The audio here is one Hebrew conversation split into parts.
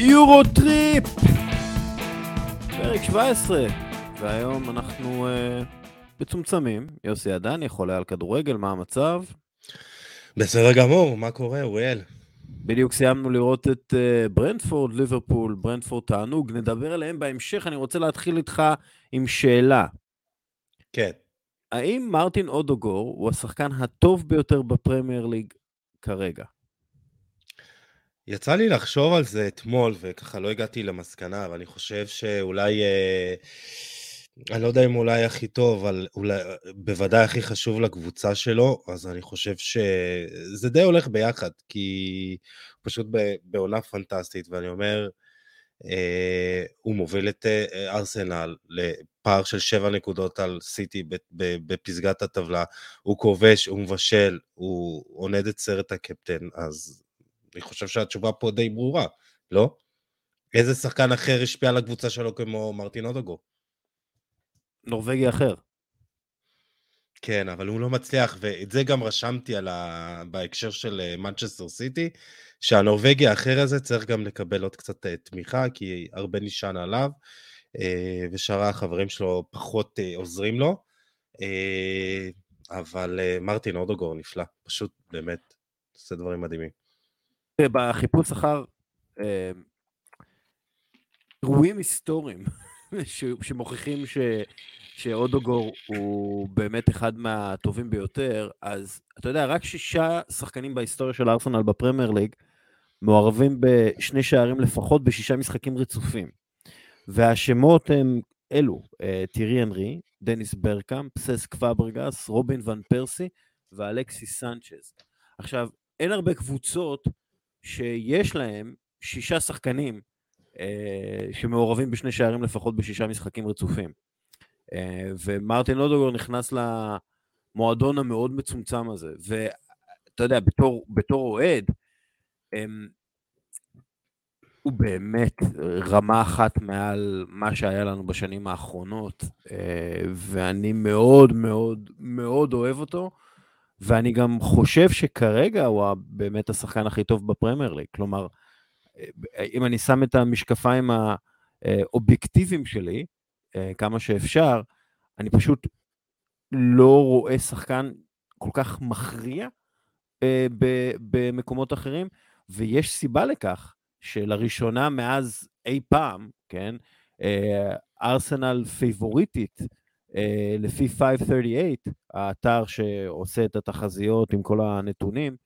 יורו טריפ! פרק 17, והיום אנחנו אה, מצומצמים. יוסי עדני, חולה על כדורגל, מה המצב? בסדר גמור, מה קורה, אוריאל? בדיוק סיימנו לראות את אה, ברנטפורד, ליברפול, ברנטפורד תענוג, נדבר עליהם בהמשך. אני רוצה להתחיל איתך עם שאלה. כן. האם מרטין אודגור הוא השחקן הטוב ביותר בפרמייר ליג כרגע? יצא לי לחשוב על זה אתמול, וככה לא הגעתי למסקנה, אבל אני חושב שאולי, אה, אני לא יודע אם אולי הכי טוב, אבל אולי, בוודאי הכי חשוב לקבוצה שלו, אז אני חושב שזה די הולך ביחד, כי פשוט בעונה פנטסטית, ואני אומר, אה, הוא מוביל את אה, ארסנל לפער של שבע נקודות על סיטי בפסגת הטבלה, הוא כובש, הוא מבשל, הוא עונד את סרט הקפטן, אז אני חושב שהתשובה פה די ברורה, לא? איזה שחקן אחר השפיע על הקבוצה שלו כמו מרטין אודוגו? נורבגי אחר. כן, אבל הוא לא מצליח, ואת זה גם רשמתי על ה... בהקשר של מנצ'סטר אה, סיטי, שהנורבגי האחר הזה צריך גם לקבל עוד קצת אה, תמיכה, כי הרבה נשען עליו, אה, ושאר החברים שלו פחות עוזרים לו. אבל מרטין אודוגור נפלא, פשוט באמת עושה דברים מדהימים. בחיפוש אחר אירועים היסטוריים שמוכיחים ש... שאודוגור הוא באמת אחד מהטובים ביותר, אז אתה יודע, רק שישה שחקנים בהיסטוריה של ארסנל בפרמייר ליג מעורבים בשני שערים לפחות בשישה משחקים רצופים. והשמות הם אלו, טירי אנרי, דניס ברקאם, פסס קוואברגס, רובין ון פרסי ואלכסי סנצ'ז. עכשיו, אין הרבה קבוצות שיש להם שישה שחקנים אה, שמעורבים בשני שערים לפחות בשישה משחקים רצופים. אה, ומרטין לודוגור נכנס למועדון המאוד מצומצם הזה. ואתה יודע, בתור, בתור אוהד, אמ, הוא באמת רמה אחת מעל מה שהיה לנו בשנים האחרונות, אה, ואני מאוד מאוד מאוד אוהב אותו. ואני גם חושב שכרגע הוא באמת השחקן הכי טוב בפרמייר ליג. כלומר, אם אני שם את המשקפיים האובייקטיביים שלי, כמה שאפשר, אני פשוט לא רואה שחקן כל כך מכריע במקומות אחרים, ויש סיבה לכך שלראשונה מאז אי פעם, כן, ארסנל פייבוריטית אה, לפי 538, האתר שעושה את התחזיות עם כל הנתונים,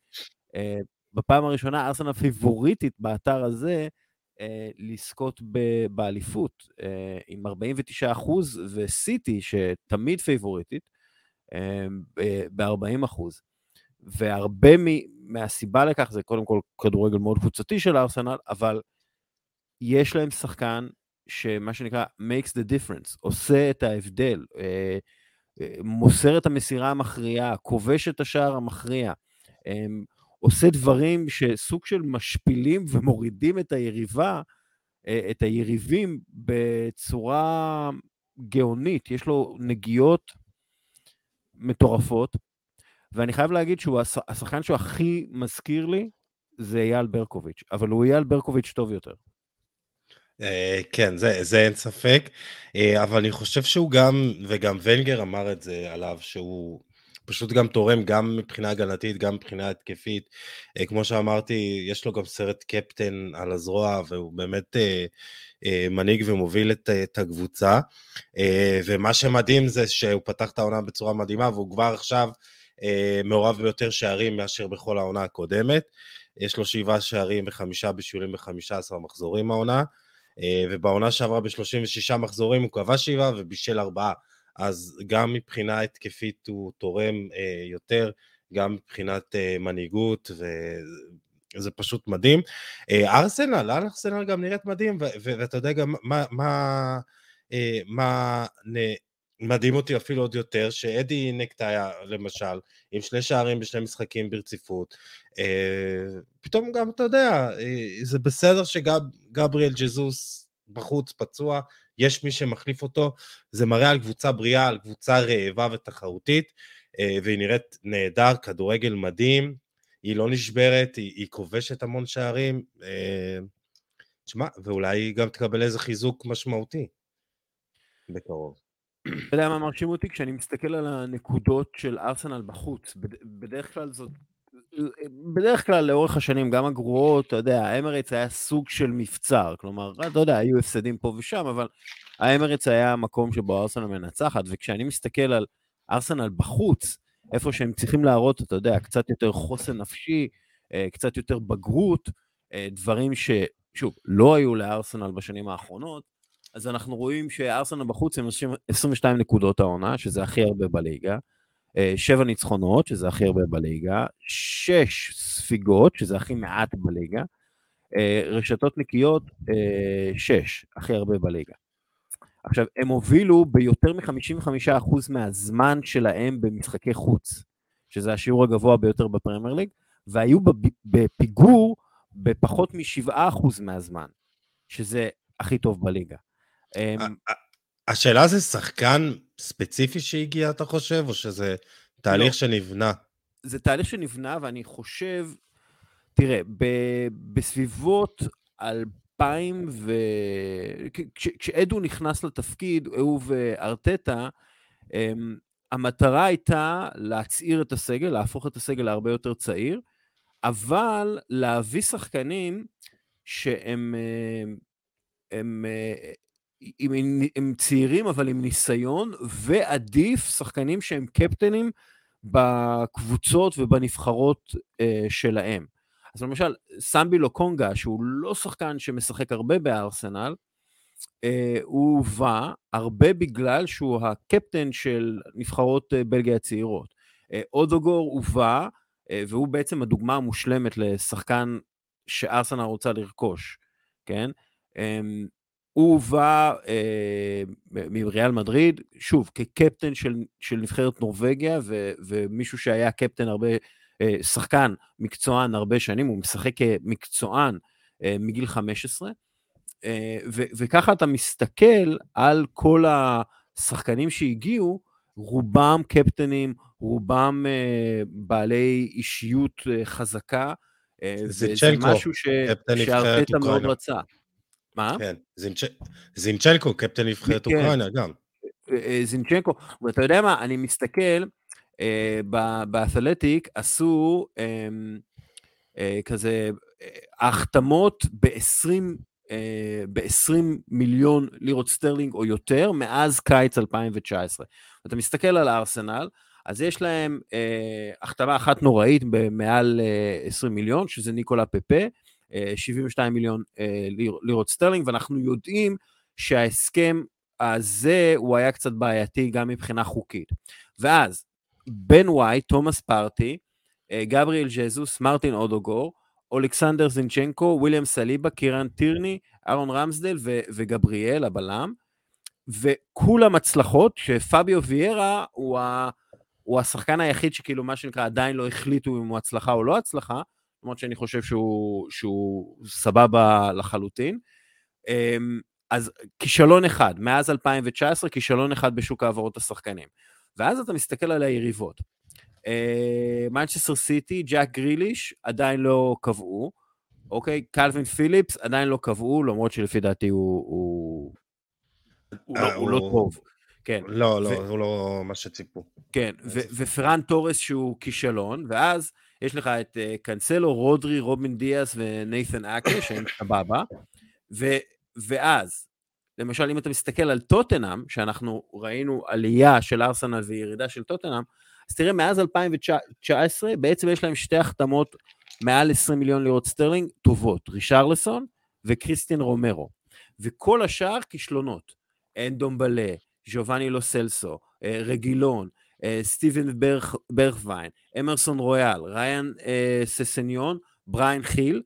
אה, בפעם הראשונה ארסנל פיבוריטית באתר הזה אה, לזכות באליפות עם 49 אחוז, וסיטי, שתמיד פייבוריטית, ב-40 אחוז. והרבה מהסיבה לכך זה קודם כל כדורגל מאוד קבוצתי של ארסנל, אבל יש להם שחקן שמה שנקרא makes the difference, עושה את ההבדל, אה, אה, מוסר את המסירה המכריעה, כובש את השער המכריע, אה, עושה דברים שסוג של משפילים ומורידים את היריבה, את היריבים בצורה גאונית, יש לו נגיעות מטורפות, ואני חייב להגיד שהוא השחקן שהוא הכי מזכיר לי, זה אייל ברקוביץ', אבל הוא אייל ברקוביץ' טוב יותר. אה, כן, זה, זה אין ספק, אה, אבל אני חושב שהוא גם, וגם ונגר אמר את זה עליו, שהוא פשוט גם תורם גם מבחינה הגנתית, גם מבחינה התקפית. אה, כמו שאמרתי, יש לו גם סרט קפטן על הזרוע, והוא באמת מנהיג ומוביל את, את הקבוצה. ומה שמדהים זה שהוא פתח את העונה בצורה מדהימה, והוא כבר עכשיו מעורב ביותר שערים מאשר בכל העונה הקודמת. יש לו שבעה שערים וחמישה בישולים בחמישה עשרה מחזורים העונה. אה, ובעונה שעברה ב-36 מחזורים הוא כבש שבעה ובישל ארבעה. אז גם מבחינה התקפית הוא תורם אה, יותר, גם מבחינת אה, מנהיגות, וזה פשוט מדהים. ארסנל, ארסנל גם נראית מדהים, ואתה יודע גם מה, מה, מה מדהים אותי אפילו עוד יותר, שאדי נקטאיה, למשל, עם שני שערים בשני משחקים ברציפות, אה, פתאום גם, אתה יודע, אה, זה בסדר שגבריאל ג'זוס בחוץ, פצוע, יש מי שמחליף אותו, זה מראה על קבוצה בריאה, על קבוצה רעבה ותחרותית, אה, והיא נראית נהדר, כדורגל מדהים, היא לא נשברת, היא, היא כובשת המון שערים. תשמע, ואולי היא גם תקבל איזה חיזוק משמעותי בקרוב. אתה יודע מה מרשים אותי? כשאני מסתכל על הנקודות של ארסנל בחוץ, בדרך כלל זאת... בדרך כלל לאורך השנים, גם הגרועות, אתה יודע, האמרץ היה סוג של מבצר, כלומר, אתה יודע, היו הפסדים פה ושם, אבל האמרץ היה המקום שבו ארסנל מנצחת, וכשאני מסתכל על ארסנל בחוץ, איפה שהם צריכים להראות, אתה יודע, קצת יותר חוסן נפשי, אה, קצת יותר בגרות, אה, דברים ששוב, לא היו לארסנל בשנים האחרונות, אז אנחנו רואים שארסנל בחוץ הם 22 נקודות העונה, שזה הכי הרבה בליגה, 7 אה, ניצחונות, שזה הכי הרבה בליגה, 6 ספיגות, שזה הכי מעט בליגה, רשתות נקיות, 6, הכי הרבה בליגה. עכשיו, הם הובילו ביותר מ-55% מהזמן שלהם במשחקי חוץ, שזה השיעור הגבוה ביותר בפרמייר ליג, והיו בפיגור בפחות מ-7% מהזמן, שזה הכי טוב בליגה. אמ, השאלה זה שחקן ספציפי שהגיע, אתה חושב, או שזה תהליך לא. שנבנה? זה תהליך שנבנה, ואני חושב, תראה, בסביבות 2000 ו... כש, כשאדו נכנס לתפקיד, הוא וארטטה, אמ, המטרה הייתה להצעיר את הסגל, להפוך את הסגל להרבה יותר צעיר, אבל להביא שחקנים שהם הם, הם, הם צעירים אבל עם ניסיון, ועדיף שחקנים שהם קפטנים בקבוצות ובנבחרות uh, שלהם. אז למשל, סמבי לוקונגה, שהוא לא שחקן שמשחק הרבה בארסנל, uh, הוא הובא הרבה בגלל שהוא הקפטן של נבחרות uh, בלגיה הצעירות. Uh, אודוגור הובא, uh, והוא בעצם הדוגמה המושלמת לשחקן שארסנל רוצה לרכוש, כן? Um, הוא הובא uh, מריאל מדריד, שוב, כקפטן של, של נבחרת נורבגיה, ו, ומישהו שהיה קפטן הרבה אה, שחקן מקצוען הרבה שנים, הוא משחק כמקצוען אה, מגיל 15, אה, וככה אתה מסתכל על כל השחקנים שהגיעו, רובם קפטנים, רובם בעלי אישיות חזקה, זה משהו שארטטה מאוד רצה. מה? כן, זינצ'נקו, קפטן נבחרת כן. אוקראינה גם. זינצ'נקו, ואתה יודע מה, אני מסתכל, אה, באתלטיק עשו אמ, אה, כזה אה, החתמות ב-20 ב-20 מיליון לירות סטרלינג או יותר מאז קיץ 2019. אתה מסתכל על הארסנל, אז יש להם אה, החתמה אחת נוראית במעל אה, 20 מיליון, שזה ניקולה פפה, אה, 72 מיליון אה, ליר, לירות סטרלינג, ואנחנו יודעים שההסכם הזה הוא היה קצת בעייתי גם מבחינה חוקית. ואז בן ווייט, תומאס פארטי, אה, גבריאל ז'זוס, מרטין אודגור, אולכסנדר זינצ'נקו, וויליאם סליבה, קירן טירני, אהרון רמסדל ו- וגבריאל, הבלם, וכולם הצלחות, שפאביו ויירה הוא, ה- הוא השחקן היחיד שכאילו, מה שנקרא, עדיין לא החליטו אם הוא הצלחה או לא הצלחה, למרות שאני חושב שהוא, שהוא סבבה לחלוטין. אמ, אז כישלון אחד, מאז 2019, כישלון אחד בשוק העברות השחקנים. ואז אתה מסתכל על היריבות. מנצ'סטר סיטי, ג'אק גריליש, עדיין לא קבעו, אוקיי? קלווין פיליפס, עדיין לא קבעו, למרות שלפי דעתי הוא, הוא, הוא, לא, הוא לא טוב. כן. לא, לא, ו... הוא לא מה שציפו. כן, ו- ופרן תורס שהוא כישלון, ואז יש לך את אה, קאנסלו, רודרי, רובן דיאס ונייתן אקה, שהם סבבה, ואז למשל, אם אתה מסתכל על טוטנאם, שאנחנו ראינו עלייה של ארסנל וירידה של טוטנאם, אז תראה, מאז 2019, בעצם יש להם שתי החתמות מעל 20 מיליון לירות סטרלינג טובות, רישרלסון וקריסטיאן רומרו. וכל השאר כישלונות. אנדומבלה, ג'ובאני לו סלסו, אה, רגילון, אה, סטיבן ברכווין, אמרסון רויאל, ריאן אה, ססניון, בריאן חיל,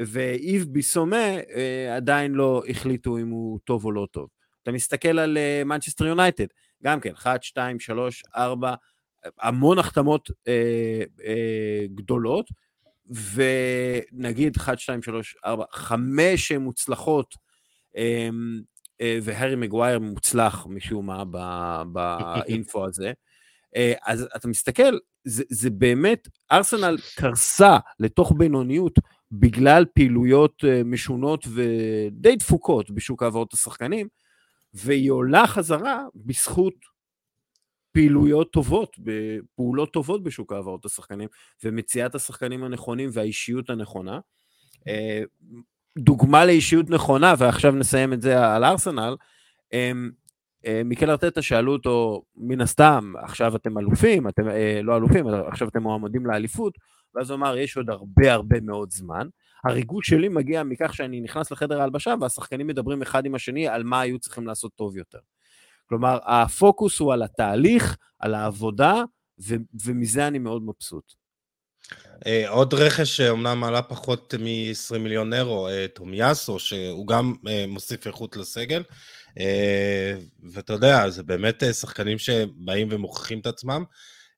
ואיב ביסומה אה, עדיין לא החליטו אם הוא טוב או לא טוב. אתה מסתכל על מנצ'סטר אה, יונייטד, גם כן, 1, 2, 3, 4, המון החתמות אה, אה, גדולות, ונגיד 1, 2, 3, 4, 5 מוצלחות, אה, אה, והארי מגווייר מוצלח משום מה באינפו הזה. אה, אז אתה מסתכל, זה, זה באמת, ארסנל קרסה לתוך בינוניות בגלל פעילויות משונות ודי דפוקות בשוק העברות השחקנים, והיא עולה חזרה בזכות פעילויות טובות, פעולות טובות בשוק העברות השחקנים, ומציאת השחקנים הנכונים והאישיות הנכונה. דוגמה לאישיות נכונה, ועכשיו נסיים את זה על ארסנל, מיקל ארטטה שאלו אותו, מן הסתם, עכשיו אתם אלופים, אתם לא אלופים, עכשיו אתם מועמדים לאליפות, ואז הוא אמר, יש עוד הרבה הרבה מאוד זמן. הריגוש שלי מגיע מכך שאני נכנס לחדר ההלבשה, והשחקנים מדברים אחד עם השני על מה היו צריכים לעשות טוב יותר. כלומר, הפוקוס הוא על התהליך, על העבודה, ו- ומזה אני מאוד מבסוט. Uh, עוד רכש שאומנם עלה פחות מ-20 מיליון אירו, uh, תומיאסו, שהוא גם uh, מוסיף איכות לסגל. Uh, ואתה יודע, זה באמת uh, שחקנים שבאים ומוכיחים את עצמם.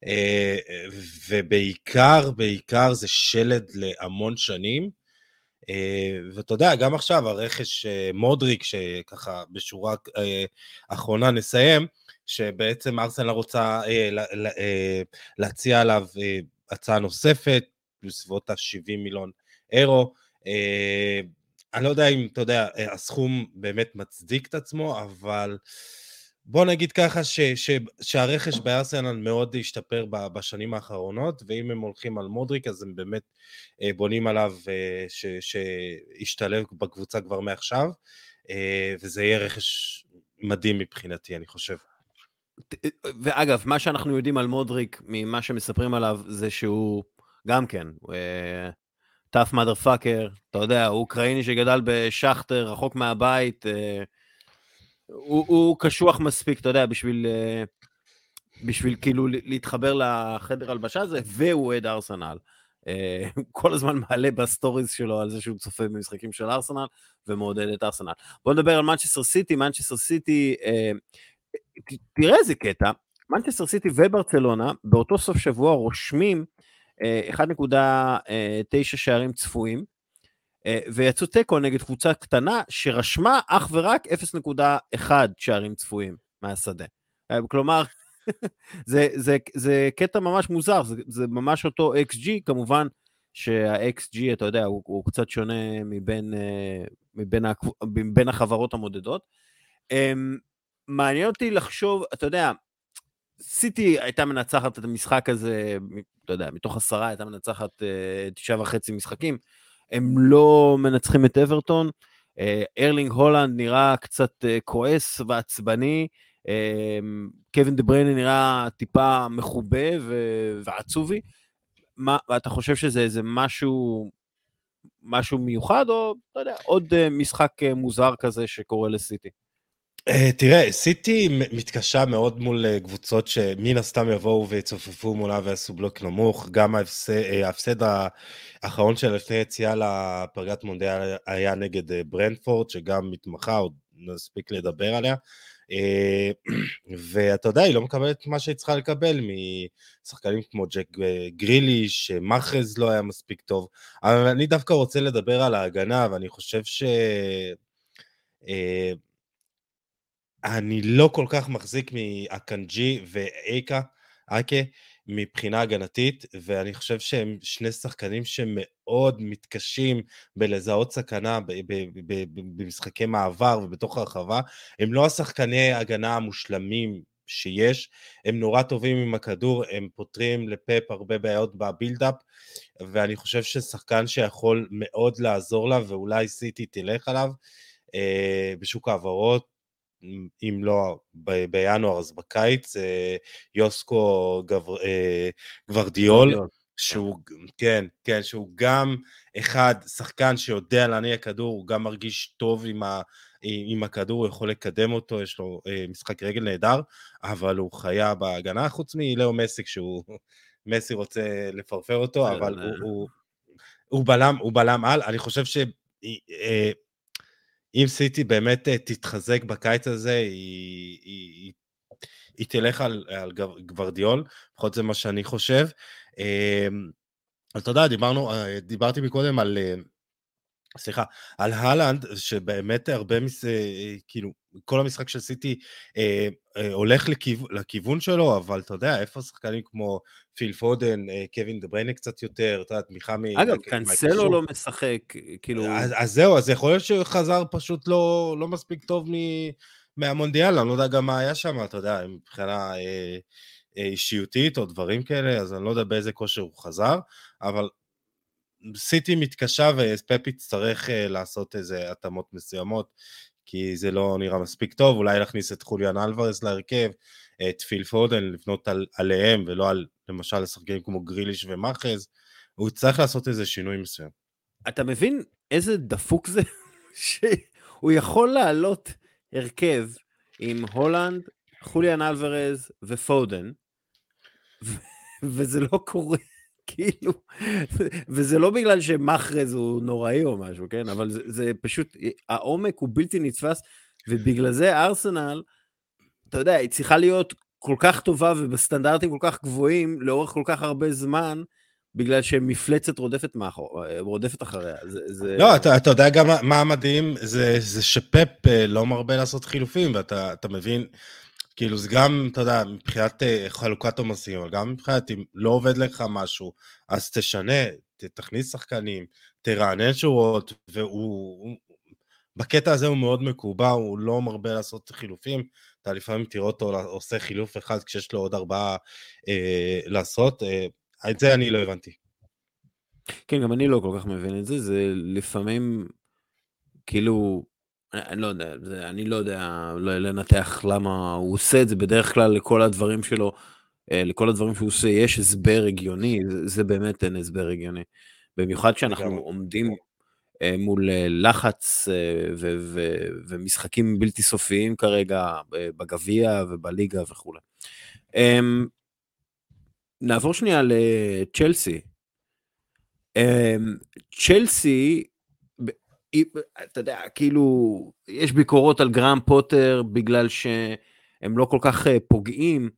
Uh, ובעיקר, בעיקר זה שלד להמון שנים. Uh, ואתה יודע, גם עכשיו הרכש uh, מודריק, שככה בשורה uh, אחרונה נסיים, שבעצם ארסנל רוצה uh, uh, להציע עליו uh, הצעה נוספת, בסביבות ה-70 מיליון אירו. אה, אני לא יודע אם, אתה יודע, הסכום באמת מצדיק את עצמו, אבל בוא נגיד ככה ש, ש, שהרכש בארסנל מאוד השתפר בשנים האחרונות, ואם הם הולכים על מודריק, אז הם באמת אה, בונים עליו אה, שישתלב בקבוצה כבר מעכשיו, וזה יהיה רכש מדהים מבחינתי, אני חושב. ואגב, מה שאנחנו יודעים על מודריק, ממה שמספרים עליו, זה שהוא גם כן, tough motherfucker, אתה יודע, הוא אוקראיני שגדל בשכטר, רחוק מהבית, אה, הוא, הוא קשוח מספיק, אתה יודע, בשביל, אה, בשביל כאילו להתחבר לחדר הלבשה הזה, והוא אוהד ארסנל. הוא כל הזמן מעלה בסטוריז שלו על זה שהוא צופה במשחקים של ארסנל ומעודד את ארסנל. בואו נדבר על מנצ'סטר סיטי, מנצ'סטר סיטי תראה איזה קטע, מנצ'סטר סיטי וברצלונה באותו סוף שבוע רושמים 1.9 אה, שערים צפויים, אה, ויצאו תיקו נגד קבוצה קטנה שרשמה אך ורק 0.1 שערים צפויים מהשדה. אה, כלומר, זה, זה, זה קטע ממש מוזר, זה, זה ממש אותו XG, כמובן שה-XG, אתה יודע, הוא, הוא קצת שונה מבין, מבין, מבין החברות המודדות. אמ, מעניין אותי לחשוב, אתה יודע, סיטי הייתה מנצחת את המשחק הזה, אתה יודע, מתוך עשרה הייתה מנצחת אה, תשעה וחצי משחקים. הם לא מנצחים את אברטון. אה, ארלינג הולנד נראה קצת אה, כועס ועצבני. קווין דה בריינה נראה טיפה מחובה ועצובי. מה, אתה חושב שזה איזה משהו, משהו מיוחד, או אתה יודע, עוד משחק מוזר כזה שקורה לסיטי? Uh, תראה, סיטי מתקשה מאוד מול uh, קבוצות שמן הסתם יבואו ויצופפו מולה ויעשו בלוק נמוך. גם ההפסד, uh, האחרון של לפני יציאה לפרגת מונדיאל היה נגד uh, ברנדפורד, שגם מתמחה, עוד נספיק לדבר עליה. Uh, ואתה יודע, היא לא מקבלת מה שהיא צריכה לקבל משחקנים כמו ג'ק גרילי, שמאחז לא היה מספיק טוב. אבל אני דווקא רוצה לדבר על ההגנה, ואני חושב ש... אני לא כל כך מחזיק מאקנג'י ואייקה, אייקה, מבחינה הגנתית, ואני חושב שהם שני שחקנים שמאוד מתקשים בלזהות סכנה במשחקי מעבר ובתוך הרחבה. הם לא השחקני הגנה המושלמים שיש, הם נורא טובים עם הכדור, הם פותרים לפאפ הרבה בעיות בבילדאפ, ואני חושב ששחקן שיכול מאוד לעזור לה, ואולי סיטי תלך עליו אה, בשוק ההעברות, אם לא ב- בינואר אז בקיץ, אה, יוסקו גבר, אה, גוורדיול, שהוא, כן, כן, שהוא גם אחד, שחקן שיודע להניע כדור, הוא גם מרגיש טוב עם, ה, עם הכדור, הוא יכול לקדם אותו, יש לו אה, משחק רגל נהדר, אבל הוא חיה בהגנה, חוץ מלאו מסי, כשהוא, מסי רוצה לפרפר אותו, כן, אבל הוא, הוא, הוא בלם, הוא בלם על, אני חושב ש... אם סיטי באמת אה, תתחזק בקיץ הזה, היא, היא, היא תלך על, על גוורדיול, לפחות זה מה שאני חושב. אמ, אתה יודע, דיברנו, אה, דיברתי מקודם על, אה, סליחה, על הלנד, שבאמת הרבה מזה, כאילו, כל המשחק של סיטי אה, אה, הולך לכיו, לכיוון שלו, אבל אתה יודע, איפה שחקנים כמו פיל פודן, אה, קווין דה בריינה קצת יותר, אתה יודע, תמיכה מ... אגב, קאנסלו לא משחק, כאילו... אז, אז זהו, אז יכול להיות שהוא חזר פשוט לא, לא מספיק טוב מ, מהמונדיאל, אני לא יודע גם מה היה שם, אתה יודע, מבחינה אה, אה, אישיותית או דברים כאלה, אז אני לא יודע באיזה כושר הוא חזר, אבל סיטי מתקשה ופפ יצטרך uh, לעשות איזה התאמות מסוימות, כי זה לא נראה מספיק טוב, אולי להכניס את חוליאן אלוורס להרכב, את פיל פודן, לבנות על, עליהם, ולא על למשל לשחקנים כמו גריליש ומאחז, הוא יצטרך לעשות איזה שינוי מסוים. אתה מבין איזה דפוק זה? שהוא יכול לעלות הרכב עם הולנד, חוליאן אלוורז ופודן, וזה לא קורה. כאילו, וזה לא בגלל שמאחרז הוא נוראי או משהו, כן? אבל זה, זה פשוט, העומק הוא בלתי נתפס, ובגלל זה ארסנל, אתה יודע, היא צריכה להיות כל כך טובה ובסטנדרטים כל כך גבוהים לאורך כל כך הרבה זמן, בגלל שמפלצת רודפת, מאחור, רודפת אחריה. זה, זה... לא, אתה, אתה יודע גם מה, מה מדהים? זה, זה שפפ אה, לא מרבה לעשות חילופים, ואתה מבין, כאילו זה גם, אתה יודע, מבחינת אה, חלוקת עומסים, אבל גם מבחינת אם לא עובד לך משהו, אז תשנה, תכניס שחקנים, תרענן שורות, והוא... בקטע הזה הוא מאוד מקובע, הוא לא מרבה לעשות חילופים, אתה לפעמים תראה אותו עושה חילוף אחד כשיש לו עוד ארבעה אה, לעשות, אה, את זה אני לא הבנתי. כן, גם אני לא כל כך מבין את זה, זה לפעמים, כאילו, אני לא יודע, זה, אני לא יודע לנתח למה הוא עושה את זה, בדרך כלל לכל הדברים שלו, אה, לכל הדברים שהוא עושה יש הסבר הגיוני, זה, זה באמת אין הסבר הגיוני. במיוחד כשאנחנו עומדים אה, מול אה, לחץ ו- ו- ומשחקים בלתי סופיים כרגע בגביע ובליגה וכולי. אמ, נעבור שנייה לצ'לסי. אמ, צ'לסי אתה יודע, כאילו, יש ביקורות על גראם פוטר בגלל שהם לא כל כך אה, פוגעים.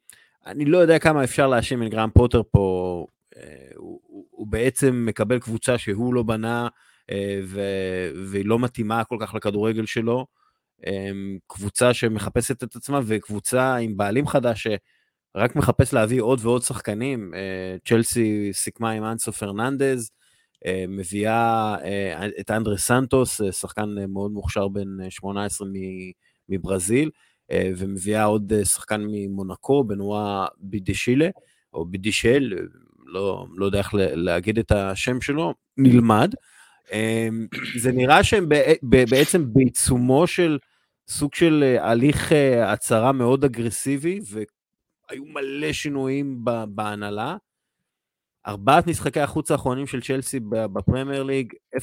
אני לא יודע כמה אפשר להאשים את גראם פוטר פה. אה, הוא, הוא בעצם מקבל קבוצה שהוא לא בנה אה, ו, והיא לא מתאימה כל כך לכדורגל שלו. קבוצה שמחפשת את עצמה וקבוצה עם בעלים חדש שרק מחפש להביא עוד ועוד שחקנים. צ'לסי סיכמה עם אנסו פרננדז. אה, מביאה אה, את אנדרה סנטוס, אה, שחקן מאוד מוכשר בן 18 מברזיל, ומביאה עוד שחקן ממונקו, בנועה בידישילה, או בידישל, לא, לא יודע איך להגיד את השם שלו, נלמד. זה נראה שהם בעצם בעיצומו של סוג של הליך הצהרה מאוד אגרסיבי, והיו מלא שינויים בהנהלה. ארבעת משחקי החוץ האחרונים של צ'לסי בפרמייר ליג, 0-0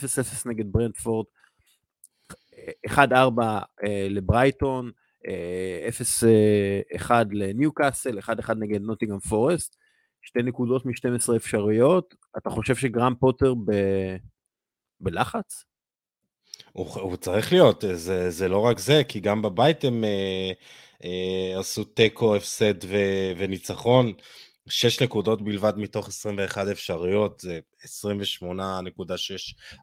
נגד ברנדפורד, 1-4 אה, לברייטון, 0-1 אה, לניוקאסל, 1-1 נגד נוטיגאם פורסט, שתי נקודות מ-12 אפשרויות. אתה חושב שגרם פוטר ב... בלחץ? הוא, הוא צריך להיות, זה, זה לא רק זה, כי גם בבית הם אה, אה, עשו תיקו, הפסד ו, וניצחון. 6 נקודות בלבד מתוך 21 אפשריות, זה 28.6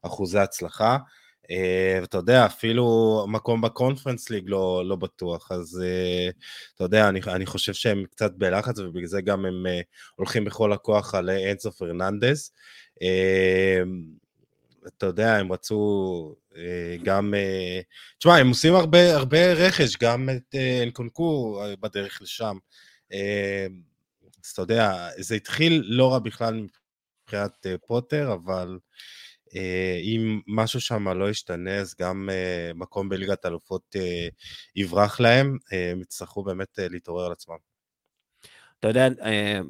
אחוזי הצלחה. Uh, ואתה יודע, אפילו מקום בקונפרנס ליג לא, לא בטוח, אז uh, אתה יודע, אני, אני חושב שהם קצת בלחץ, ובגלל זה גם הם uh, הולכים בכל הכוח על אנסו פרננדז. Uh, אתה יודע, הם רצו גם... תשמע, הם עושים הרבה, הרבה רכש, גם את אנקונקו בדרך לשם. אז אתה יודע, זה התחיל לא רע בכלל מבחינת uh, פוטר, אבל uh, אם משהו שם לא ישתנה, אז גם uh, מקום בליגת אלופות יברח להם, הם יצטרכו באמת להתעורר על עצמם. אתה יודע,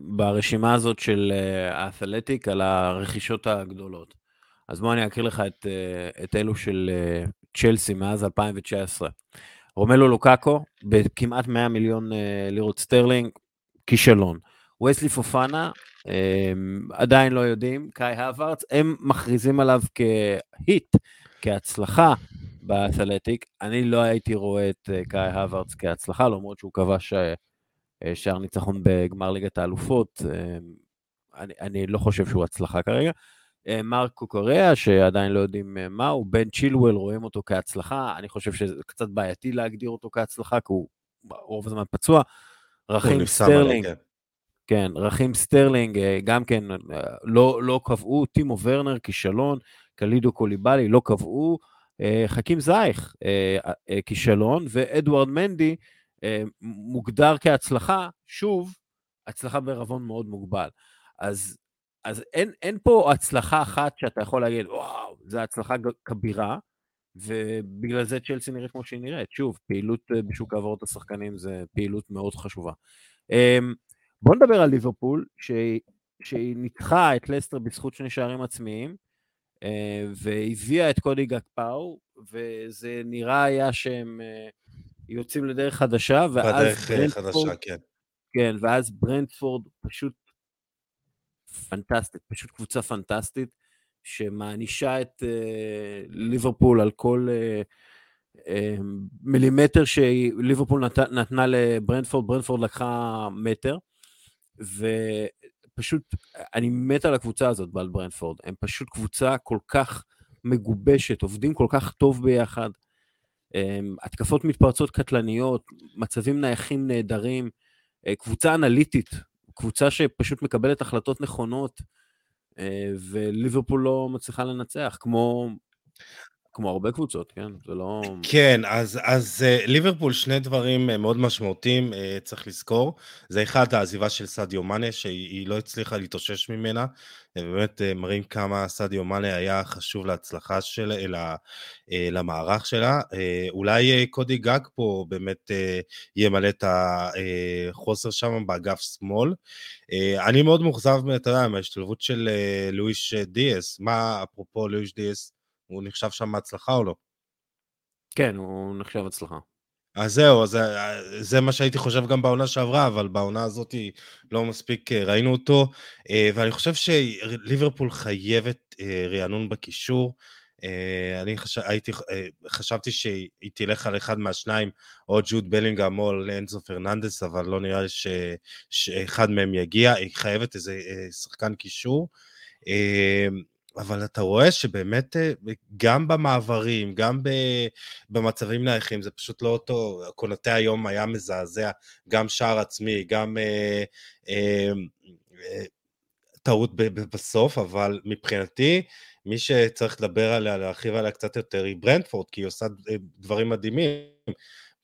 ברשימה הזאת של האתלטיק, על הרכישות הגדולות, אז בוא אני אקריא לך את, את אלו של צ'לסי מאז 2019. רומלו לוקאקו, בכמעט 100 מיליון לירות סטרלינג, כישלון. וסלי פופאנה, הם, עדיין לא יודעים, קאי האברץ, הם מכריזים עליו כהיט, כהצלחה באתלטיק. אני לא הייתי רואה את אה, קאי האברץ כהצלחה, למרות שהוא כבש אה, שער ניצחון בגמר ליגת האלופות. אני, אני לא חושב שהוא הצלחה כרגע. מארק קוקורייה, שעדיין לא יודעים מה הוא, בן צ'ילואל, רואים אותו כהצלחה, אני חושב שזה קצת בעייתי להגדיר אותו כהצלחה, כי הוא רוב הזמן פצוע. רכים סטרלינג, כן. רכים סטרלינג, גם כן, לא, לא קבעו, טימו ורנר, כישלון, קאלידו קוליבאלי, לא קבעו, חכים זייך, כישלון, ואדוארד מנדי, מוגדר כהצלחה, שוב, הצלחה בערבון מאוד מוגבל. אז, אז אין, אין פה הצלחה אחת שאתה יכול להגיד, וואו, זו הצלחה כבירה, ובגלל זה צ'לסי נראית כמו שהיא נראית. שוב, פעילות אה, בשוק העברות השחקנים זה פעילות מאוד חשובה. בואו נדבר על ליברפול, שהיא, שהיא ניתחה את לסטר בזכות שני שערים עצמיים, אה, והביאה את קודי גקפאו, וזה נראה היה שהם אה, יוצאים לדרך חדשה, ואז בדרך ברנדפורד, חדשה, כן. כן, ואז ברנדפורד פשוט פנטסטית, פשוט קבוצה פנטסטית, שמענישה את ליברפול על כל מילימטר שליברפול נת, נתנה לברנדפורד, ברנדפורד לקחה מטר, ופשוט, אני מת על הקבוצה הזאת, בעל ברנדפורד, הם פשוט קבוצה כל כך מגובשת, עובדים כל כך טוב ביחד, um, התקפות מתפרצות קטלניות, מצבים נייחים נהדרים, uh, קבוצה אנליטית, קבוצה שפשוט מקבלת החלטות נכונות, אה, וליברפול לא מצליחה לנצח, כמו, כמו הרבה קבוצות, כן? זה לא... כן, אז, אז אה, ליברפול, שני דברים אה, מאוד משמעותיים, צריך לזכור. זה אחד, העזיבה של סדיו מאנה, שהיא לא הצליחה להתאושש ממנה. באמת מראים כמה סדיו מאנה היה חשוב להצלחה שלה, למערך שלה. אולי קודי גג פה באמת ימלא את החוסר שם באגף שמאל. אני מאוד מאוכזב, אתה יודע, מההשתלבות של לואיש דיאס. מה, אפרופו לואיש דיאס, הוא נחשב שם הצלחה או לא? כן, הוא נחשב הצלחה. אז זהו, זה, זה מה שהייתי חושב גם בעונה שעברה, אבל בעונה הזאת לא מספיק אה, ראינו אותו, אה, ואני חושב שליברפול חייבת אה, רענון בקישור. אני חשב, הייתי, חשבתי שהיא תלך על אחד מהשניים, או ג'וד בלינגהם או לאנזו פרננדס, אבל לא נראה לי ש, שאחד מהם יגיע, היא חייבת איזה שחקן קישור. אבל אתה רואה שבאמת אה, גם במעברים, גם במצבים נייחים, זה פשוט לא אותו, קונטה היום היה מזעזע, גם שער עצמי, גם אה, אה, אה, טעות בסוף, אבל מבחינתי, מי שצריך לדבר עליה, להרחיב עליה קצת יותר, היא ברנטפורד, כי היא עושה אה, דברים מדהימים.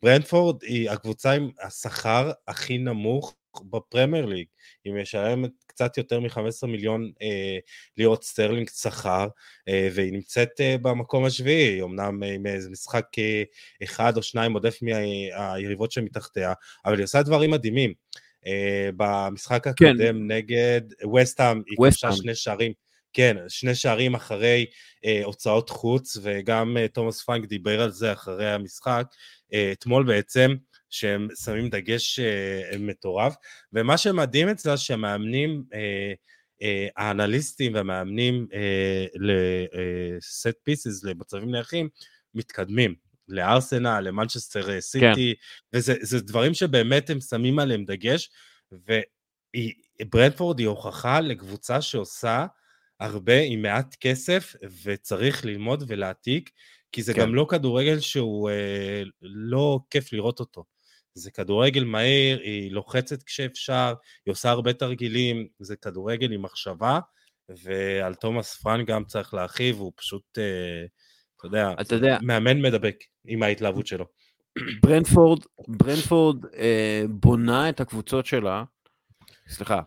ברנטפורד היא הקבוצה עם השכר הכי נמוך בפרמייר ליג. היא משלמת קצת יותר מ-15 מיליון אה, לירות סטרלינג שכר, אה, והיא נמצאת אה, במקום השביעי, אמנם אה, עם איזה משחק אה, אחד או שניים עודף מהיריבות שמתחתיה, אבל היא עושה דברים מדהימים. אה, במשחק כן. הקודם כן. נגד וסטהאם, היא כבשה שני שערים. כן, שני שערים אחרי אה, הוצאות חוץ, וגם אה, תומאס פרנק דיבר על זה אחרי המשחק, אה, אתמול בעצם, שהם שמים דגש אה, מטורף, ומה שמדהים אצלה שהמאמנים, אה, אה, האנליסטים והמאמנים אה, לסט פיסיס, למצבים נייחים, מתקדמים. לארסנל, למנצ'סטר אה, סיטי, כן. וזה דברים שבאמת הם שמים עליהם דגש, וברנדפורד היא הוכחה לקבוצה שעושה הרבה עם מעט כסף, וצריך ללמוד ולהעתיק, כי זה כן. גם לא כדורגל שהוא אה, לא כיף לראות אותו. זה כדורגל מהיר, היא לוחצת כשאפשר, היא עושה הרבה תרגילים, זה כדורגל עם מחשבה, ועל תומאס פרן גם צריך להרחיב, הוא פשוט, אה, אתה יודע, אתה יודע, מאמן מדבק עם ההתלהבות שלו. ברנפורד, ברנפורד אה, בונה את הקבוצות שלה, סליחה,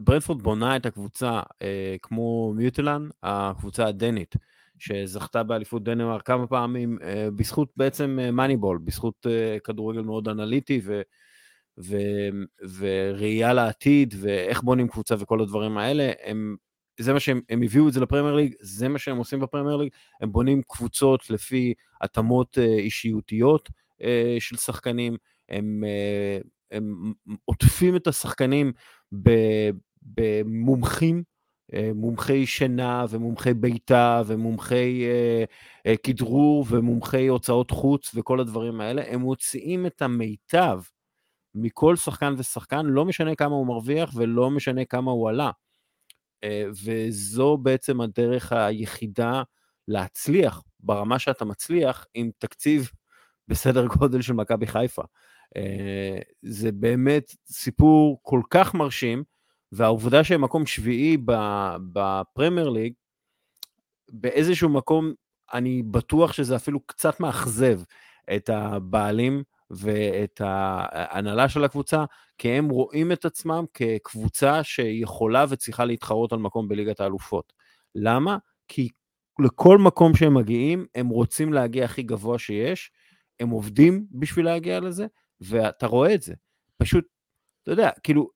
ברנפורד בונה את הקבוצה אה, כמו מיוטלן, הקבוצה הדנית. שזכתה באליפות דנמרק כמה פעמים, אה, בזכות בעצם מאניבול, אה, בזכות אה, כדורגל מאוד אנליטי ו, ו, וראייה לעתיד, ואיך בונים קבוצה וכל הדברים האלה, הם, זה מה שהם הם הביאו את זה לפרמייר ליג, זה מה שהם עושים בפרמייר ליג, הם בונים קבוצות לפי התאמות אישיותיות של שחקנים, הם, הם עוטפים את השחקנים במומחים, מומחי שינה ומומחי בעיטה ומומחי אה, אה, כדרור ומומחי הוצאות חוץ וכל הדברים האלה, הם מוציאים את המיטב מכל שחקן ושחקן, לא משנה כמה הוא מרוויח ולא משנה כמה הוא עלה. וזו בעצם הדרך היחידה להצליח ברמה שאתה מצליח עם תקציב בסדר גודל של מכבי חיפה. זה באמת סיפור כל כך מרשים, והעובדה שהם מקום שביעי בפרמייר ליג, באיזשהו מקום אני בטוח שזה אפילו קצת מאכזב את הבעלים ואת ההנהלה של הקבוצה, כי הם רואים את עצמם כקבוצה שיכולה וצריכה להתחרות על מקום בליגת האלופות. למה? כי לכל מקום שהם מגיעים, הם רוצים להגיע הכי גבוה שיש, הם עובדים בשביל להגיע לזה, ואתה רואה את זה. פשוט, אתה יודע, כאילו,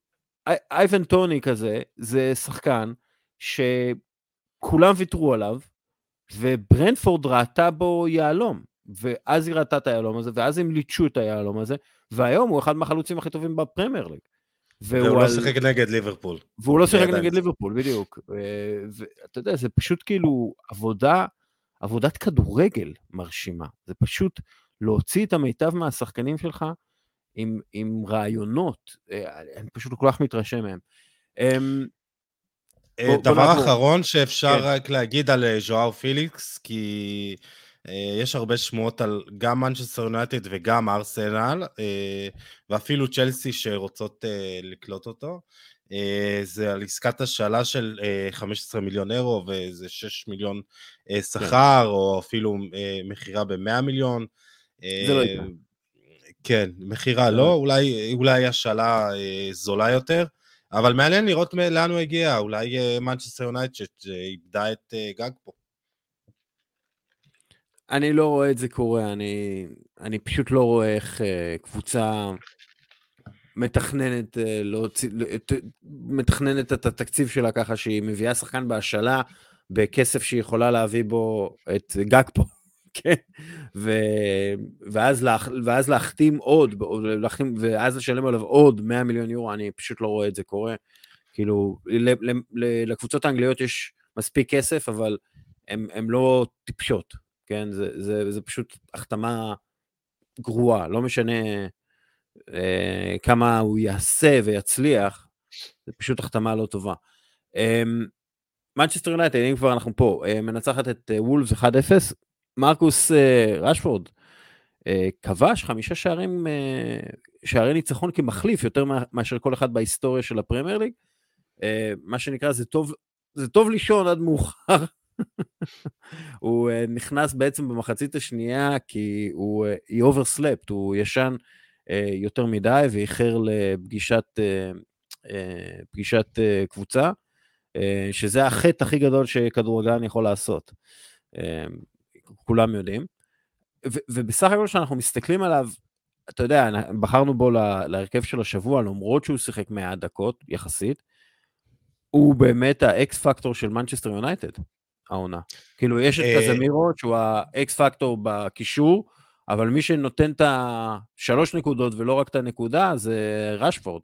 אייבן טוני כזה, זה שחקן שכולם ויתרו עליו, וברנפורד ראתה בו יהלום, ואז היא ראתה את היהלום הזה, ואז הם ליטשו את היהלום הזה, והיום הוא אחד מהחלוצים הכי טובים בפרמייר ליג. והוא לא שיחק על... נגד ליברפול. והוא לא שיחק נגד ליברפול, בדיוק. ואתה יודע, זה פשוט כאילו עבודה, עבודת כדורגל מרשימה. זה פשוט להוציא את המיטב מהשחקנים שלך עם, עם רעיונות. אה, אני פשוט כל כך מתרשם מהם. אמ, אה, דבר אחרון שאפשר כן. רק להגיד על אה, ז'ואר פיליקס, כי יש הרבה שמועות על גם מנצ'סטר יונייטד וגם ארסנל, ואפילו צ'לסי שרוצות לקלוט אותו. זה על עסקת השאלה של 15 מיליון אירו ואיזה 6 מיליון כן. שכר, או אפילו מכירה ב-100 מיליון. זה לא יקרה. כן, מכירה לא, אולי, אולי השאלה זולה יותר. אבל מעניין לראות לאן הוא הגיע, אולי מנצ'סטר יונייטד שאיבדה את גג פה. אני לא רואה את זה קורה, אני, אני פשוט לא רואה איך uh, קבוצה מתכננת uh, להוציא, uh, מתכננת את התקציב שלה ככה שהיא מביאה שחקן בהשאלה בכסף שהיא יכולה להביא בו את גג פה, כן? ו, ואז, לה, ואז להחתים עוד, להחתים, ואז לשלם עליו עוד 100 מיליון יורו, אני פשוט לא רואה את זה קורה. כאילו, לקבוצות האנגליות יש מספיק כסף, אבל הן לא טיפשות. כן? זה, זה, זה פשוט החתמה גרועה, לא משנה אה, כמה הוא יעשה ויצליח, זה פשוט החתמה לא טובה. מנצ'סטר אה, יונייטד, אם כבר אנחנו פה, אה, מנצחת את אה, וולפס 1-0, מרקוס אה, רשפורד אה, כבש חמישה שערים, אה, שערי ניצחון כמחליף, יותר מאשר כל אחד בהיסטוריה של הפרמייר ליג. מה שנקרא, זה טוב, זה טוב לישון עד מאוחר. הוא נכנס בעצם במחצית השנייה כי הוא, he overslept, הוא ישן יותר מדי ואיחר לפגישת פגישת קבוצה, שזה החטא הכי גדול שכדורגלן יכול לעשות. כולם יודעים. ו- ובסך הכל כשאנחנו מסתכלים עליו, אתה יודע, בחרנו בו להרכב של השבוע, למרות שהוא שיחק 100 דקות יחסית, הוא באמת האקס פקטור של מנצ'סטר יונייטד. העונה. כאילו, יש את אה, קזמירו, שהוא האקס פקטור בקישור, אבל מי שנותן את השלוש נקודות ולא רק את הנקודה, זה רשפורד.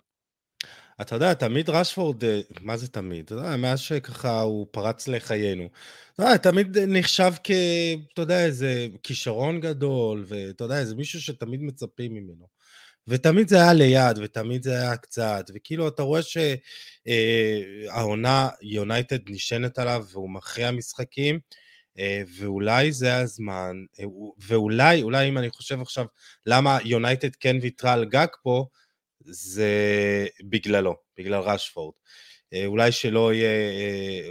אתה יודע, תמיד רשפורד, אה, מה זה תמיד? אתה יודע, מאז שככה הוא פרץ לחיינו. אתה יודע, תמיד נחשב כ... אתה יודע, איזה כישרון גדול, ואתה יודע, איזה מישהו שתמיד מצפים ממנו. ותמיד זה היה ליד, ותמיד זה היה קצת, וכאילו אתה רואה שהעונה, יונייטד נשענת עליו והוא מכריע משחקים, אה, ואולי זה הזמן, אה, ואולי, אולי אם אני חושב עכשיו למה יונייטד כן ויתרה על גג פה, זה בגללו, בגלל רשפורד. אה, אולי שלא יהיה,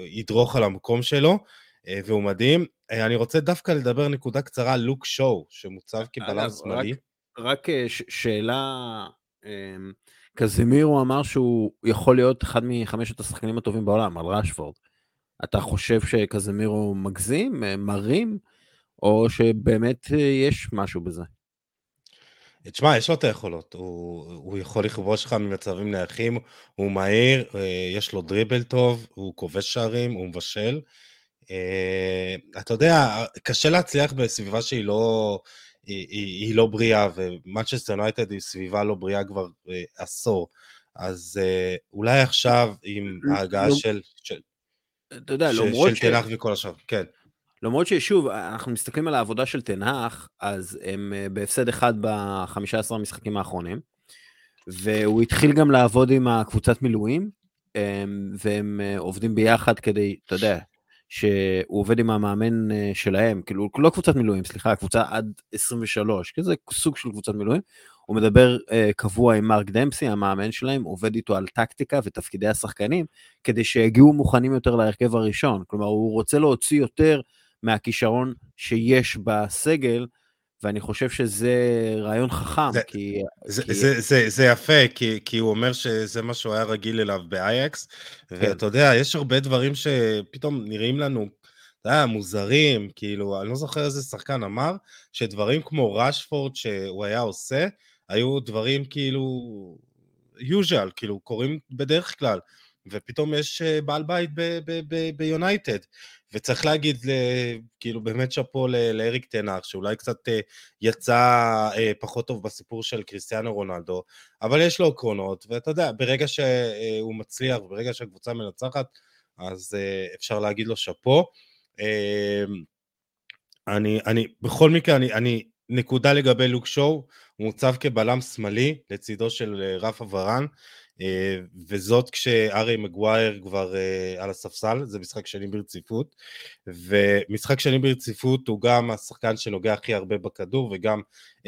ידרוך על המקום שלו, והוא מדהים. אני רוצה דווקא לדבר נקודה קצרה על לוק שואו, שמוצב כבלם שמאלי. רק, רק אה, שאלה, קזמירו אמר שהוא יכול להיות אחד מחמשת השחקנים הטובים בעולם, על ראשפורד. אתה חושב שקזמירו מגזים, אה, מרים, או שבאמת אה, יש משהו בזה? תשמע, יש לו את היכולות, הוא, הוא יכול לכבוש לך ממצבים נייחים, הוא מהיר, יש לו דריבל טוב, הוא כובש שערים, הוא מבשל. אתה יודע, קשה להצליח בסביבה שהיא לא, היא, היא, היא לא בריאה, ומנצ'סטר יונייטד היא סביבה לא בריאה כבר אה, עשור. אז אה, אולי עכשיו עם ההגעה לא, של... של אתה יודע, ש, למרות של ש... תנח וכל השאר, כן. למרות ששוב, אנחנו מסתכלים על העבודה של תנח, אז הם אה, בהפסד אחד ב-15 המשחקים האחרונים, והוא התחיל גם לעבוד עם הקבוצת מילואים, והם עובדים ביחד כדי, אתה יודע, שהוא עובד עם המאמן שלהם, כאילו לא קבוצת מילואים, סליחה, קבוצה עד 23, כי זה סוג של קבוצת מילואים. הוא מדבר uh, קבוע עם מרק דמפסי, המאמן שלהם, עובד איתו על טקטיקה ותפקידי השחקנים, כדי שיגיעו מוכנים יותר להרכב הראשון. כלומר, הוא רוצה להוציא יותר מהכישרון שיש בסגל, ואני חושב שזה רעיון חכם, זה, כי... זה, כי... זה, זה, זה יפה, כי, כי הוא אומר שזה מה שהוא היה רגיל אליו באייקס, כן. ואתה יודע, יש הרבה דברים שפתאום נראים לנו, אתה יודע, מוזרים, כאילו, אני לא זוכר איזה שחקן אמר, שדברים כמו ראשפורד שהוא היה עושה, היו דברים כאילו usual, כאילו קורים בדרך כלל, ופתאום יש אה, בעל בית ביונייטד. וצריך להגיד, כאילו באמת שאפו לאריק תנח, שאולי קצת אה, יצא אה, פחות טוב בסיפור של קריסטיאנו רונלדו, אבל יש לו עקרונות, ואתה יודע, ברגע שהוא מצליח, ברגע שהקבוצה מנצחת, אז אפשר להגיד לו שאפו. אני, אני, בכל מקרה, אני, אני נקודה לגבי לוק שואו, הוא מוצב כבלם שמאלי לצידו של אה, רפה ורן, אה, וזאת כשארי מגווייר כבר אה, על הספסל, זה משחק שני ברציפות, ומשחק שני ברציפות הוא גם השחקן שנוגע הכי הרבה בכדור, וגם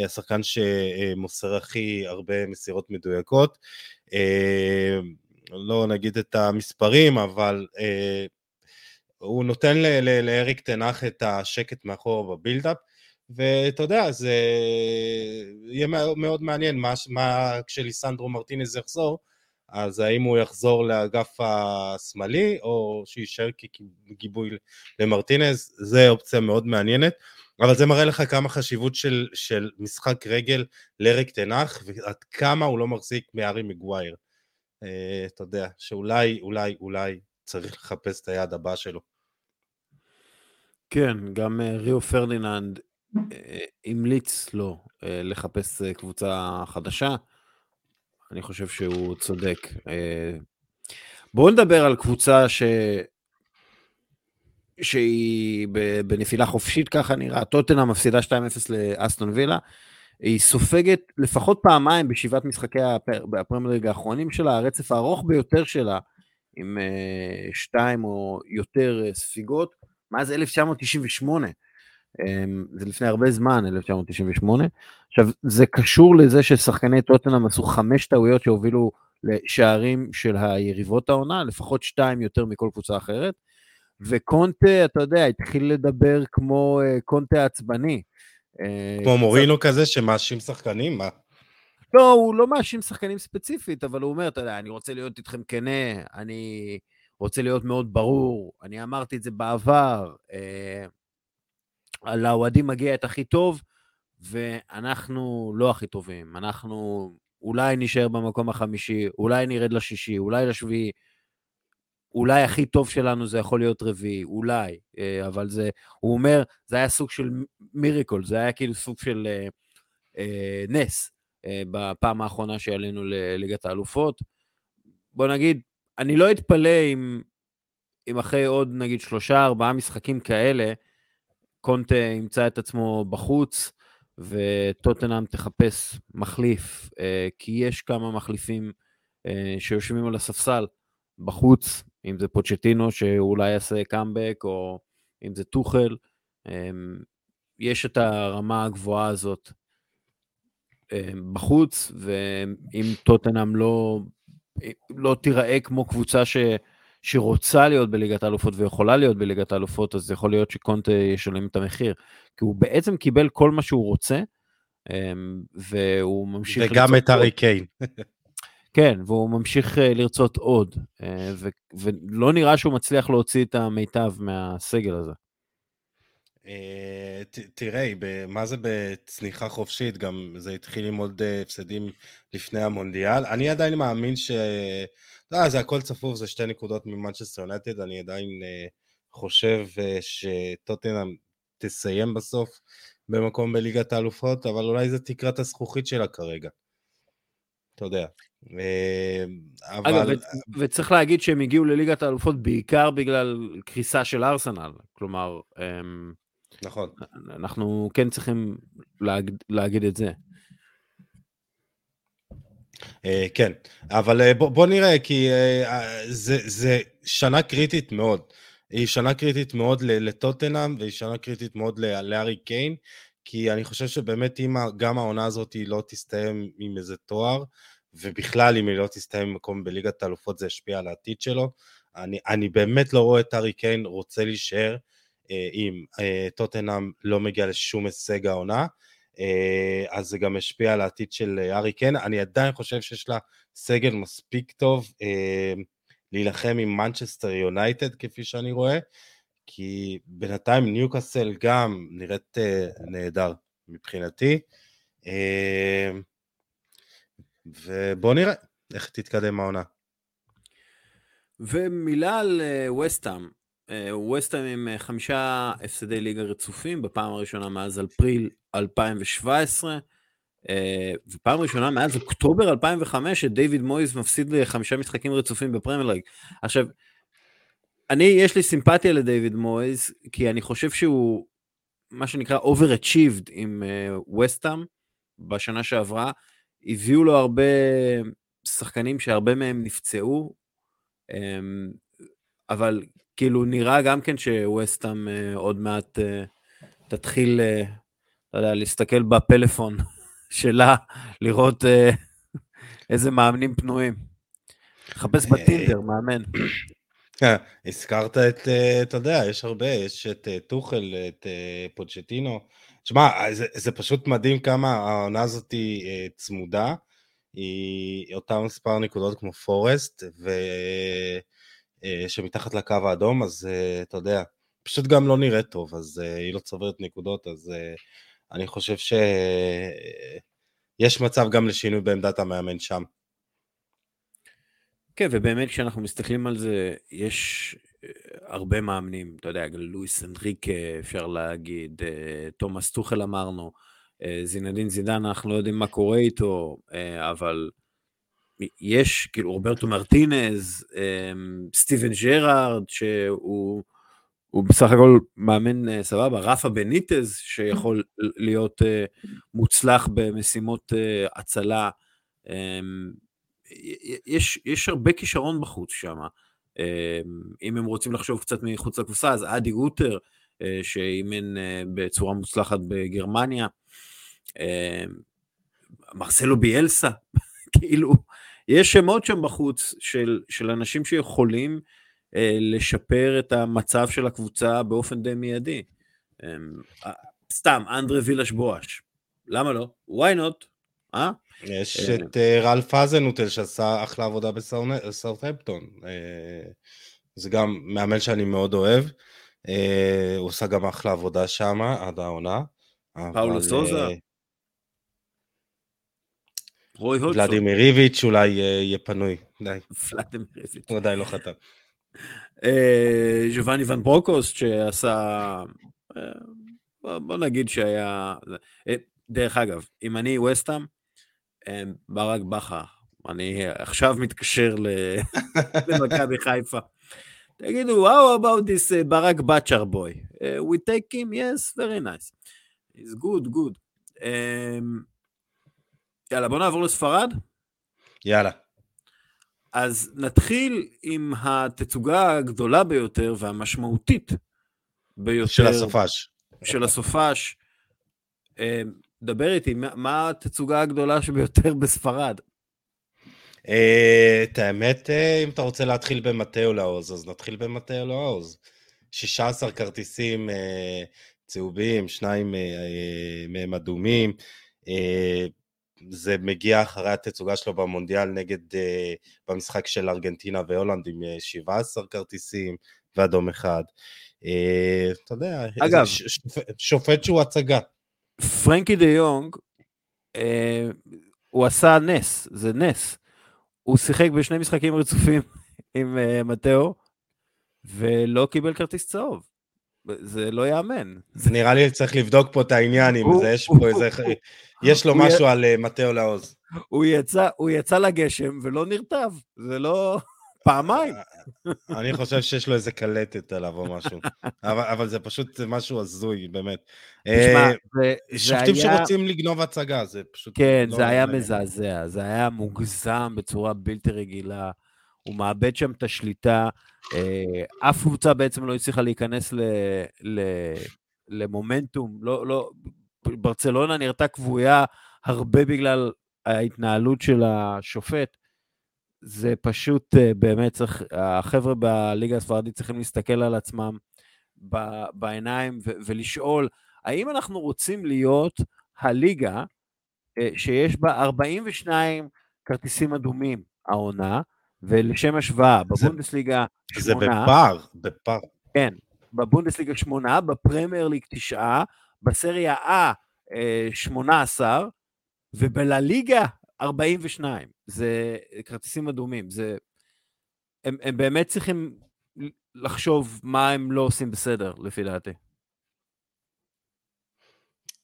השחקן שמוסר הכי הרבה מסירות מדויקות. לא נגיד את המספרים, אבל הוא נותן לאריק תנח את השקט מאחור בבילדאפ, ואתה יודע, זה יהיה מאוד מעניין מה, מה כשליסנדרו מרטינז יחזור, אז האם הוא יחזור לאגף השמאלי, או שיישאר כגיבוי למרטינז, זה אופציה מאוד מעניינת, אבל זה מראה לך כמה חשיבות של, של משחק רגל לריק תנח, ועד כמה הוא לא מחזיק מארי מגווייר. אה, אתה יודע, שאולי, אולי, אולי צריך לחפש את היעד הבא שלו. כן, גם אה, ריו פרדיננד אה, המליץ לו אה, לחפש קבוצה חדשה. אני חושב שהוא צודק. בואו נדבר על קבוצה ש... שהיא בנפילה חופשית, ככה נראה. טוטנה מפסידה 2-0 לאסטון וילה. היא סופגת לפחות פעמיים בשבעת משחקי הפרמייר האחרונים שלה, הרצף הארוך ביותר שלה, עם שתיים או יותר ספיגות, מאז 1998. אמ, זה לפני הרבה זמן, 1998. עכשיו, זה קשור לזה ששחקני טוטנאם עשו חמש טעויות שהובילו לשערים של היריבות העונה, לפחות שתיים יותר מכל קבוצה אחרת. וקונטה, אתה יודע, התחיל לדבר כמו uh, קונטה עצבני. אה, כמו מורינו כזה שמאשים שחקנים? מה? לא, הוא לא מאשים שחקנים ספציפית, אבל הוא אומר, אתה יודע, אני רוצה להיות איתכם כנה, אני רוצה להיות מאוד ברור, אני אמרתי את זה בעבר. לאוהדים מגיע את הכי טוב, ואנחנו לא הכי טובים. אנחנו אולי נישאר במקום החמישי, אולי נרד לשישי, אולי לשביעי. אולי הכי טוב שלנו זה יכול להיות רביעי, אולי, אה, אבל זה, הוא אומר, זה היה סוג של מיריקול, זה היה כאילו סוג של אה, אה, נס אה, בפעם האחרונה שעלינו לליגת האלופות. בוא נגיד, אני לא אתפלא אם, אם אחרי עוד נגיד שלושה, ארבעה משחקים כאלה, קונטה ימצא את עצמו בחוץ, וטוטנאם תחפש מחליף, אה, כי יש כמה מחליפים אה, שיושבים על הספסל בחוץ, אם זה פוצ'טינו שאולי יעשה קאמבק, או אם זה טוחל. אה, יש את הרמה הגבוהה הזאת בחוץ, ואם טוטנאם לא, לא תיראה כמו קבוצה ש... שרוצה להיות בליגת האלופות ויכולה להיות בליגת האלופות, אז יכול להיות שקונטה ישלם את המחיר. כי הוא בעצם קיבל כל מה שהוא רוצה, אמ, והוא ממשיך... וגם את הארי קיין. כן, והוא ממשיך אה, לרצות עוד, אה, ולא נראה שהוא מצליח להוציא את המיטב מהסגל הזה. אה, תראה, מה זה בצניחה חופשית? גם זה התחיל עם עוד הפסדים לפני המונדיאל. אני עדיין מאמין ש... לא, זה הכל צפוף, זה שתי נקודות ממנצ'סטר יונטד, אני עדיין uh, חושב uh, שטוטנאם תסיים בסוף במקום בליגת האלופות, אבל אולי זה תקרת הזכוכית שלה כרגע. אתה יודע. אה, אבל... אגב, ו- וצריך להגיד שהם הגיעו לליגת האלופות בעיקר בגלל קריסה של ארסנל, כלומר, הם... נכון. אנחנו כן צריכים להג... להגיד את זה. אה, כן, אבל אה, בוא, בוא נראה, כי אה, זה, זה שנה קריטית מאוד. היא שנה קריטית מאוד לטוטנאם, והיא שנה קריטית מאוד לארי קיין, כי אני חושב שבאמת אם גם העונה הזאת היא לא תסתיים עם איזה תואר, ובכלל אם היא לא תסתיים במקום בליגת האלופות זה ישפיע על העתיד שלו. אני, אני באמת לא רואה את הארי קיין רוצה להישאר אה, אם אה, טוטנאם לא מגיע לשום הישג העונה, אז זה גם ישפיע על העתיד של אה, הארי קיין. אני עדיין חושב שיש לה סגל מספיק טוב אה, להילחם עם מנצ'סטר יונייטד כפי שאני רואה, כי בינתיים ניוקאסל גם נראית אה, נהדר מבחינתי. אה, ובואו נראה איך תתקדם העונה. ומילה על ווסטהאם. ווסטהאם עם אה, חמישה הפסדי ליגה רצופים, בפעם הראשונה מאז אפריל 2017, אה, ופעם ראשונה מאז אוקטובר 2005 שדייוויד מויז מפסיד לחמישה משחקים רצופים בפרמייר ליג. עכשיו, אני, יש לי סימפתיה לדייוויד מויז, כי אני חושב שהוא, מה שנקרא overachieved עם ווסטהאם בשנה שעברה, הביאו לו הרבה שחקנים שהרבה מהם נפצעו, אמ, אבל כאילו נראה גם כן שווסטהאם אה, עוד מעט אה, תתחיל, אה, לא יודע, להסתכל בפלאפון שלה, לראות איזה מאמנים פנויים. לחפש בטינדר, מאמן. הזכרת את, אתה יודע, יש הרבה, יש את טוחל, את פוצ'טינו. תשמע, זה, זה פשוט מדהים כמה העונה הזאת היא צמודה. היא אותה מספר נקודות כמו פורסט, ו... אה, שמתחת לקו האדום, אז אה, אתה יודע, פשוט גם לא נראית טוב, אז אה, היא לא צוברת נקודות, אז אני חושב שיש מצב גם לשינוי בעמדת המאמן שם. כן, ובאמת כשאנחנו מסתכלים על זה, יש הרבה מאמנים, אתה יודע, לואיס אנדריק אפשר להגיד, תומאס טוחל אמרנו, זינדין זידן, אנחנו לא יודעים מה קורה איתו, אבל יש, כאילו, רוברטו מרטינז, אמ, סטיבן ג'רארד, שהוא הוא בסך הכל מאמן אה, סבבה, רפה בניטז, שיכול להיות אה, מוצלח במשימות אה, הצלה. יש, יש הרבה כישרון בחוץ שם. אם הם רוצים לחשוב קצת מחוץ לקופסה, אז אדי אוטר, שאימן בצורה מוצלחת בגרמניה, מרסלו ביאלסה, כאילו, יש שמות שם בחוץ של, של אנשים שיכולים אה, לשפר את המצב של הקבוצה באופן די מיידי. אה, סתם, אנדרה וילש בואש. למה לא? why not? אה? יש אה, את אה, רלף אזנוטל שעשה אחלה עבודה בסאוטהמפטון. אה, זה גם מאמן שאני מאוד אוהב. אה, הוא עושה גם אחלה עבודה שם עד העונה. פאולו סוזה? אה, רוי הודסון. ולדימיר ריביץ' אולי יהיה פנוי, די. ולדימיר ריביץ'. הוא עדיין לא חתם. ז'ובאני אה, ון ברוקוס שעשה, אה, בוא נגיד שהיה, אה, דרך אגב, אם אני ווסטאם, ברק בכר, אני עכשיו מתקשר למכבי חיפה. תגידו, how about this ברק בצ'ר בוי? we take him, yes, very nice. He's good, good. Um, יאללה, בוא נעבור לספרד. יאללה. אז נתחיל עם התצוגה הגדולה ביותר והמשמעותית ביותר. של הסופש. של הסופש. אה, דבר איתי, מה התצוגה הגדולה שביותר בספרד? אה, את האמת, אה, אם אתה רוצה להתחיל במטאו לעוז, אז נתחיל במטאו לעוז. 16 כרטיסים צהובים, שניים מהם אדומים. זה מגיע אחרי התצוגה שלו במונדיאל נגד, uh, במשחק של ארגנטינה והולנד עם 17 אה, כרטיסים ואדום אחד. Uh, אתה יודע, אגב, שופט, שופט שהוא הצגה. פרנקי דה יונג, uh, הוא עשה נס, זה נס. הוא שיחק בשני משחקים רצופים עם uh, מטאו, ולא קיבל כרטיס צהוב. זה לא ייאמן. זה נראה לי צריך לבדוק פה את העניין, אם זה יש פה איזה... יש לו משהו על אה, מטאו לעוז. הוא יצא לגשם ולא נרטב, זה לא... פעמיים. אני חושב שיש לו איזה קלטת עליו או משהו, אבל, אבל זה פשוט משהו הזוי, באמת. תשמע, אה, זה, זה שופטים היה... שרוצים לגנוב הצגה, זה פשוט... כן, לא זה היה. מזעזע, זה היה מוגזם בצורה בלתי רגילה. הוא מאבד שם את השליטה. אה, אף קבוצה בעצם לא הצליחה להיכנס ל, ל, למומנטום. לא, לא, ברצלונה נראתה כבויה הרבה בגלל ההתנהלות של השופט. זה פשוט אה, באמת צריך, החבר'ה בליגה הספרדית צריכים להסתכל על עצמם בעיניים ו- ולשאול, האם אנחנו רוצים להיות הליגה אה, שיש בה 42 כרטיסים אדומים העונה, ולשם השוואה, זה- בבונדסליגה זה שמונה, בפער, בפער. כן, בבונדסליגה שמונה, בפרמייר ליג תשעה, בסריה A אה, 18, ובלליגה 42. זה כרטיסים אדומים, זה... הם, הם באמת צריכים לחשוב מה הם לא עושים בסדר, לפי דעתי.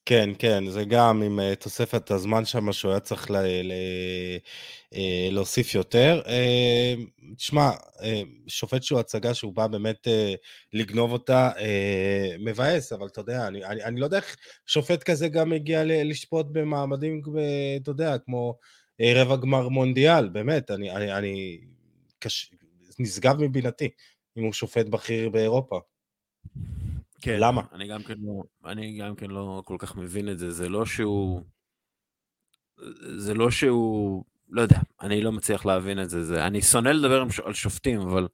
כן, כן, זה גם עם uh, תוספת הזמן שם, שהוא היה צריך ל- ל- uh, להוסיף יותר. Uh, תשמע, שופט שהוא הצגה שהוא בא באמת לגנוב אותה, מבאס, אבל אתה יודע, אני, אני, אני לא יודע איך שופט כזה גם הגיע לשפוט במעמדים, אתה יודע, כמו רבע גמר מונדיאל, באמת, אני, אני, אני קש... נשגב מבינתי אם הוא שופט בכיר באירופה. כן. למה? אני גם כן לא, אני גם כן לא כל כך מבין את זה. זה לא שהוא... זה לא שהוא... לא יודע, אני לא מצליח להבין את זה. זה אני שונא לדבר על שופטים, אבל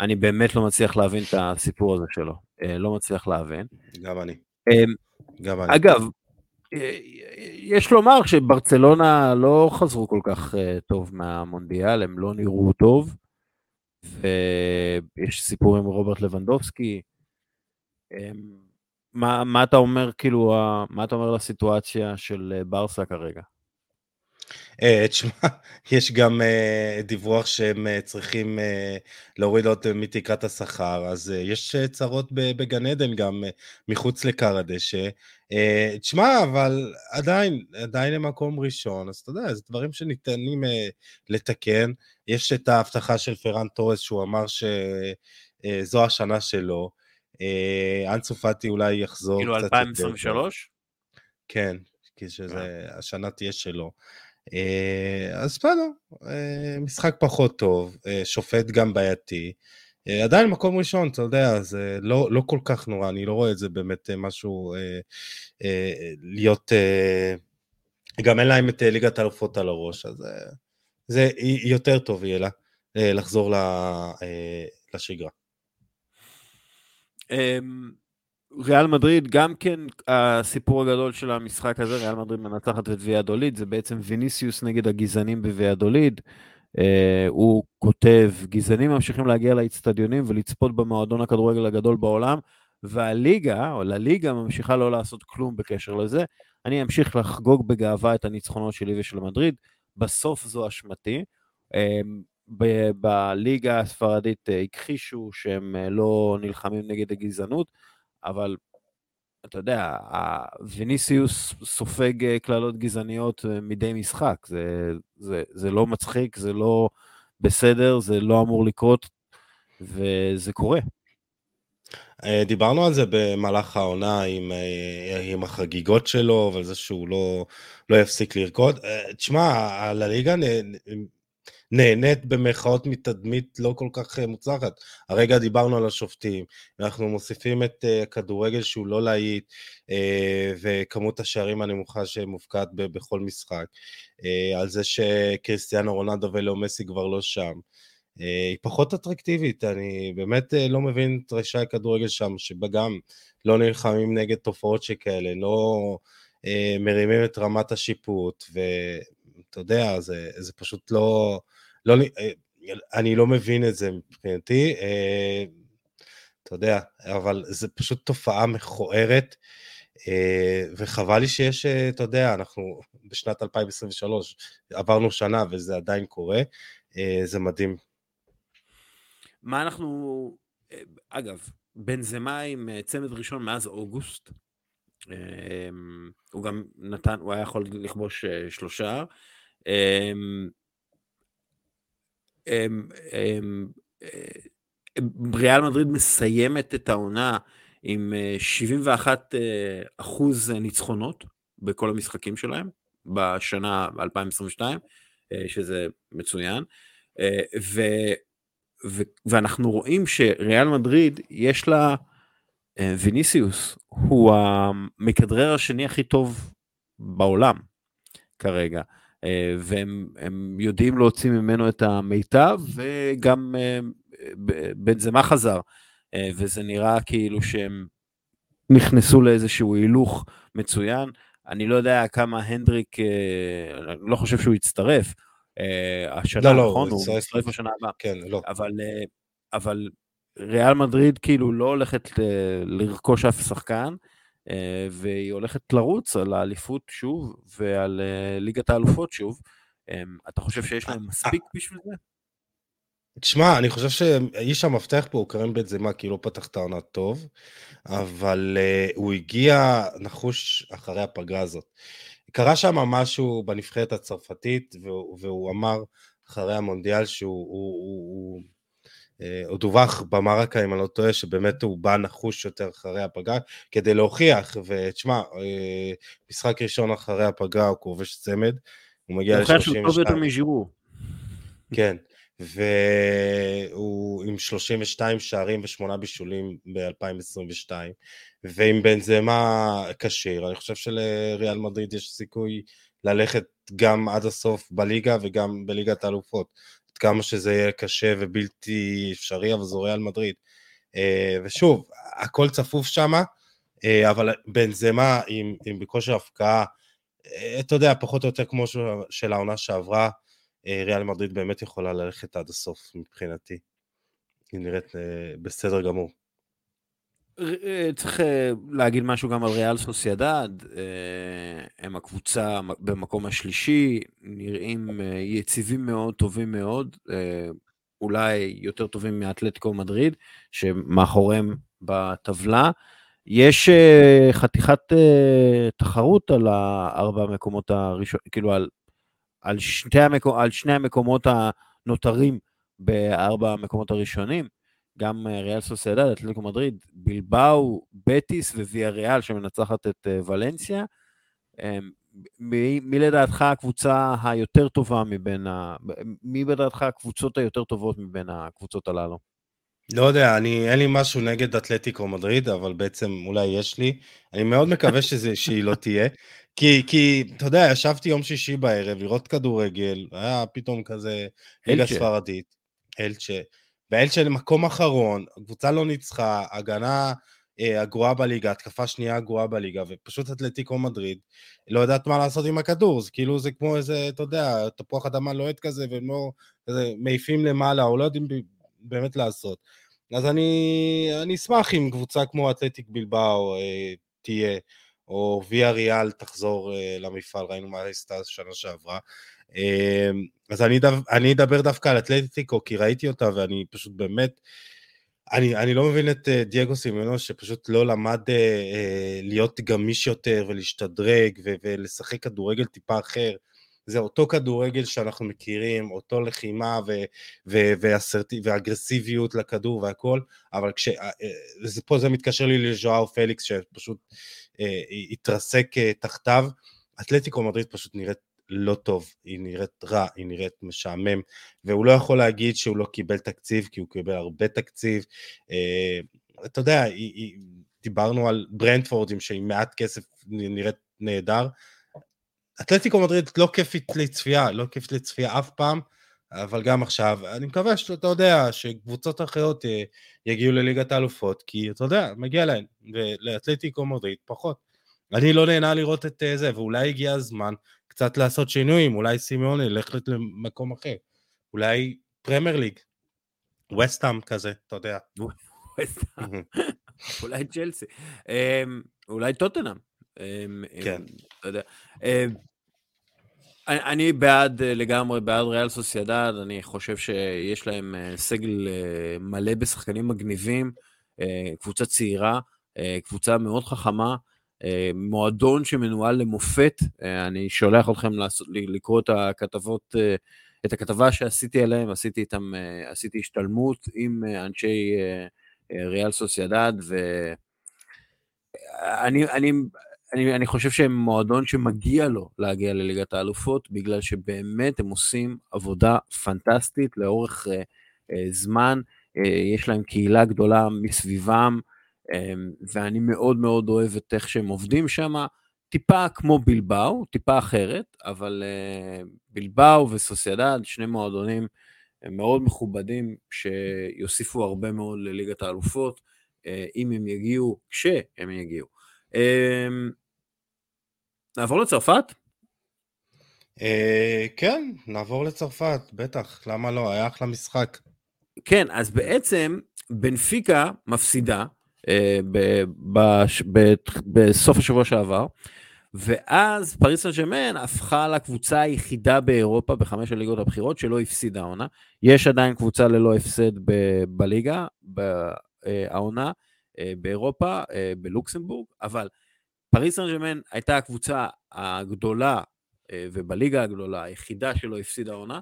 אני באמת לא מצליח להבין את הסיפור הזה שלו. אה, לא מצליח להבין. גם אני, אה, גם אני. אגב, אה, יש לומר שברצלונה לא חזרו כל כך אה, טוב מהמונדיאל, הם לא נראו טוב, ויש סיפור עם רוברט לבנדובסקי. אה, מה, מה אתה אומר, כאילו, מה אתה אומר לסיטואציה של אה, ברסה כרגע? אה, תשמע, יש גם אה, דיווח שהם צריכים להוריד עוד מתקרת השכר, אז יש צרות בגן עדן גם מחוץ לכר הדשא. תשמע, אבל עדיין, עדיין הם מקום ראשון, אז אתה יודע, זה דברים שניתנים לתקן. יש את ההבטחה של פראן טורס, שהוא אמר שזו השנה שלו. אה, אנסו פאטי אולי יחזור כאילו קצת יותר. 2023? כן, כי שזה, השנה תהיה שלו. אה, אז בסדר, אה, משחק פחות טוב, אה, שופט גם בעייתי. אה, עדיין מקום ראשון, אתה יודע, זה לא, לא כל כך נורא, אני לא רואה את זה באמת אה, משהו אה, אה, להיות... אה, גם אין להם את אה, ליגת האלופות על הראש, אז אה, זה יותר טוב יהיה לה אה, לחזור ל, אה, לשגרה. אמ, ריאל מדריד, גם כן הסיפור הגדול של המשחק הזה, ריאל מדריד מנצחת את ויאדוליד, זה בעצם ויניסיוס נגד הגזענים בוויאדוליד. Uh, הוא כותב, גזענים ממשיכים להגיע לאצטדיונים ולצפות במועדון הכדורגל הגדול בעולם, והליגה, או לליגה, ממשיכה לא לעשות כלום בקשר לזה. אני אמשיך לחגוג בגאווה את הניצחונות שלי ושל מדריד, בסוף זו אשמתי. Um, בליגה הספרדית אה, הכחישו שהם אה, לא נלחמים נגד הגזענות, אבל אתה יודע, ויניסיוס סופג אה, קללות גזעניות מדי משחק. זה, זה, זה לא מצחיק, זה לא בסדר, זה לא אמור לקרות, וזה קורה. דיברנו על זה במהלך העונה עם, עם החגיגות שלו ועל זה שהוא לא, לא יפסיק לרקוד. תשמע, הליגה נהנית במרכאות מתדמית לא כל כך אה, מוצלחת. הרגע דיברנו על השופטים, אנחנו מוסיפים את אה, הכדורגל שהוא לא להיט, אה, וכמות השערים הנמוכה שמופקד ב- בכל משחק, על זה שקריסטיאנו רונלדו ולאו מסי כבר לא שם. היא פחות אטרקטיבית, אני באמת לא מבין את רשעי הכדורגל שם, שבה גם לא נלחמים נגד תופעות שכאלה, לא מרימים את רמת השיפוט, ואתה יודע, זה, זה פשוט לא, לא... אה, אני לא מבין את זה מבחינתי, אה, אתה יודע, אבל זה פשוט תופעה מכוערת, אה, וחבל לי שיש, אתה יודע, אנחנו בשנת 2023, עברנו שנה וזה עדיין קורה, זה מדהים. מה אנחנו... אגב, בנזמה עם צמד ראשון מאז אוגוסט. הוא גם נתן, הוא היה יכול לכבוש שלושה. אמ, ריאל מדריד מסיימת את העונה עם 71 אחוז ניצחונות בכל המשחקים שלהם בשנה 2022, שזה מצוין. ו, ו, ואנחנו רואים שריאל מדריד יש לה, ויניסיוס הוא המכדרר השני הכי טוב בעולם כרגע. והם יודעים להוציא ממנו את המיטב, וגם בנזמה חזר, וזה נראה כאילו שהם נכנסו לאיזשהו הילוך מצוין. אני לא יודע כמה הנדריק, אני לא חושב שהוא יצטרף, השנה, לא, נכון? לא, הוא יצטרף בשנה הבאה. כן, לא. אבל, אבל ריאל מדריד כאילו לא הולכת לרכוש אף שחקן, והיא הולכת לרוץ על האליפות שוב, ועל ליגת האלופות שוב. אתה חושב שיש להם מספיק בשביל זה? תשמע, אני חושב שאיש המפתח פה הוא קרם בית זמה, כי לא פתח את העונה טוב, אבל uh, הוא הגיע נחוש אחרי הפגרה הזאת. קרה שם משהו בנבחרת הצרפתית, והוא, והוא אמר אחרי המונדיאל שהוא הוא, הוא, הוא, uh, דווח במרקה, אם אני לא טועה, שבאמת הוא בא נחוש יותר אחרי הפגרה, כדי להוכיח, ותשמע, uh, משחק ראשון אחרי הפגרה הוא כובש צמד, הוא מגיע ל-32. הוא הוכיח שהוא טוב יותר מז'ירו. כן. והוא עם 32 שערים ושמונה בישולים ב-2022, ועם בנזמה כשיר, אני חושב שלריאל מדריד יש סיכוי ללכת גם עד הסוף בליגה וגם בליגת האלופות. כמה שזה יהיה קשה ובלתי אפשרי, אבל זו ריאל מדריד. אה, ושוב, הכל צפוף שם, אה, אבל בנזמה עם, עם בכושר הפקעה, אה, אתה יודע, פחות או יותר כמו של העונה שעברה, ריאל מדריד באמת יכולה ללכת עד הסוף מבחינתי. היא נראית בסדר גמור. אה, צריך להגיד משהו גם על ריאל סוסיידד, הם הקבוצה במקום השלישי, נראים יציבים מאוד, טובים מאוד, אולי יותר טובים מאתלטיקו מדריד, שמאחוריהם בטבלה. יש חתיכת תחרות על הארבע המקומות הראשונים, כאילו על על, המקו, על שני המקומות הנותרים בארבע המקומות הראשונים, גם אה, ריאל סוסיידד, אתלטיקו מדריד, בלבאו, בטיס וויה ריאל שמנצחת את אה, ולנסיה. אמ, מי, מי לדעתך הקבוצה היותר טובה מבין ה... מי לדעתך הקבוצות היותר טובות מבין הקבוצות הללו? לא יודע, אני, אין לי משהו נגד אתלטיקו מדריד, אבל בעצם אולי יש לי. אני מאוד מקווה שזה, שהיא לא תהיה. כי, כי, אתה יודע, ישבתי יום שישי בערב לראות כדורגל, היה פתאום כזה ליגה ספרדית, אלצ'ה, ואלצ'ה למקום אחרון, הקבוצה לא ניצחה, הגנה אה, הגרועה בליגה, התקפה שנייה הגרועה בליגה, ופשוט אתלטיקו מדריד לא יודעת מה לעשות עם הכדור, זה כאילו זה כמו איזה, אתה יודע, תפוח אדמה לוהט כזה, והם לא, כזה, מעיפים למעלה, או לא יודעים באמת לעשות. אז אני, אני אשמח אם קבוצה כמו אתלטיק בלבאו אה, תהיה. או ויה ריאל תחזור uh, למפעל, ראינו מה עשתה שנה שעברה. Uh, אז אני, דו, אני אדבר דווקא על אתלטיקו, כי ראיתי אותה ואני פשוט באמת, אני, אני לא מבין את uh, דייגו סימנו, שפשוט לא למד uh, uh, להיות גמיש יותר ולהשתדרג ו- ולשחק כדורגל טיפה אחר. זה אותו כדורגל שאנחנו מכירים, אותו לחימה ו- ו- ואסרטי- ואגרסיביות לכדור והכל, אבל כש... פה זה מתקשר לי לז'ואר פליקס, שפשוט אה, התרסק אה, תחתיו. אתלטיקו מדריד פשוט נראית לא טוב, היא נראית רע, היא נראית משעמם, והוא לא יכול להגיד שהוא לא קיבל תקציב, כי הוא קיבל הרבה תקציב. אה, אתה יודע, דיברנו על ברנדפורדים שעם מעט כסף נראית נהדר. אתלטיקו מדריד לא כיפית לצפייה, לא כיפית לצפייה אף פעם, אבל גם עכשיו, אני מקווה שאתה יודע שקבוצות אחרות אה, יגיעו לליגת האלופות, כי אתה יודע, מגיע להן, ולאתלטיקו מדריד פחות. אני לא נהנה לראות את אה, זה, ואולי הגיע הזמן קצת לעשות שינויים, אולי סימיון ילך למקום אחר, אולי פרמייר ליג, וסטאם כזה, אתה יודע. אולי צ'לסי, אמ, אולי טוטנאם. אמ, כן. אתה יודע. אמ, אני, אני בעד אה, לגמרי, בעד ריאל סוסיידד, אני חושב שיש להם אה, סגל אה, מלא בשחקנים מגניבים, קבוצה צעירה, קבוצה מאוד חכמה, מועדון שמנוהל למופת, אני שולח אתכם לקרוא את הכתבות את הכתבה שעשיתי עליהם, עשיתי איתם, אה, עשיתי השתלמות עם אה, אנשי ריאל סוסיידד, ואני אני, אני, אני חושב שהם מועדון שמגיע לו להגיע לליגת האלופות, בגלל שבאמת הם עושים עבודה פנטסטית לאורך זמן, יש להם קהילה גדולה מסביבם, ואני מאוד מאוד אוהב את איך שהם עובדים שם. טיפה כמו בלבאו, טיפה אחרת, אבל uh, בלבאו וסוסיידד, שני מועדונים מאוד מכובדים, שיוסיפו הרבה מאוד לליגת האלופות, uh, אם הם יגיעו, כשהם יגיעו. Uh, נעבור לצרפת? Uh, כן, נעבור לצרפת, בטח, למה לא? היה אחלה משחק. כן, אז בעצם בנפיקה מפסידה בסוף השבוע שעבר, ואז פריס סן ג'מן הפכה לקבוצה היחידה באירופה בחמש הליגות הבכירות שלא הפסידה העונה. יש עדיין קבוצה ללא הפסד ב- בליגה, העונה, אה, באירופה, אה, בלוקסמבורג, אבל פריס סן ג'מן הייתה הקבוצה הגדולה אה, ובליגה הגדולה, היחידה שלא הפסידה העונה,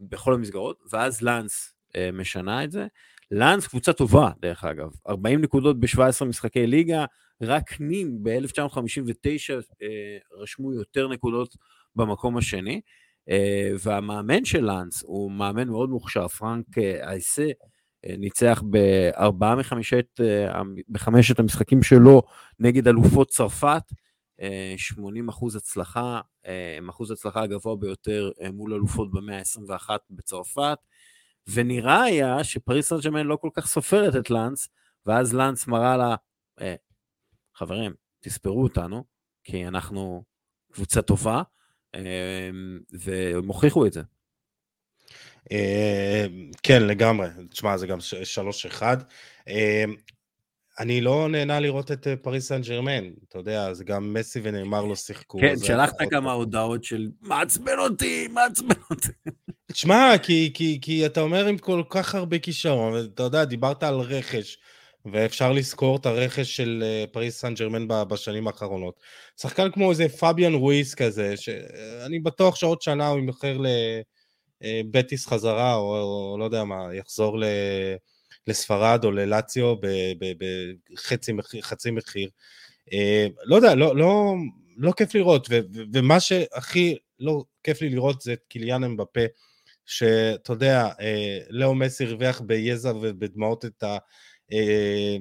בכל המסגרות, ואז לאנס משנה את זה. לאנס קבוצה טובה, דרך אגב, 40 נקודות ב-17 משחקי ליגה, רק נים ב-1959 אה, רשמו יותר נקודות במקום השני, אה, והמאמן של לאנס הוא מאמן מאוד מוכשר, פרנק אה, אייסה, ניצח בארבעה מחמשת, בחמשת המשחקים שלו נגד אלופות צרפת, 80 אחוז הצלחה, עם אחוז הצלחה הגבוה ביותר מול אלופות במאה ה-21 בצרפת, ונראה היה שפריס סן ג'מאן לא כל כך סופרת את לאנס, ואז לאנס מראה לה, חברים, תספרו אותנו, כי אנחנו קבוצה טובה, אמ, והם הוכיחו את זה. אמ, כן, לגמרי. תשמע, זה גם 3-1. אני לא נהנה לראות את אה, פריס סן ג'רמן, אתה יודע, זה גם מסי ונאמר לא שיחקו. כן, שלחת כמה הודעות של מעצבן אותי, מעצבן אותי. תשמע, כי, כי, כי אתה אומר עם כל כך הרבה כישרון, אתה יודע, דיברת על רכש, ואפשר לזכור את הרכש של אה, פריס סן ג'רמן בשנים האחרונות. שחקן כמו איזה פביאן רויס כזה, שאני בטוח שעוד שנה הוא ימכר לבטיס אה, חזרה, או, או לא יודע מה, יחזור ל... לספרד או ללציו בחצי מחיר. אה, לא יודע, לא, לא, לא כיף לראות, ו, ו, ומה שהכי לא כיף לי לראות זה את קיליאן אמבפה, שאתה יודע, לאו מסי הרוויח ביזע ובדמעות את ה... אה,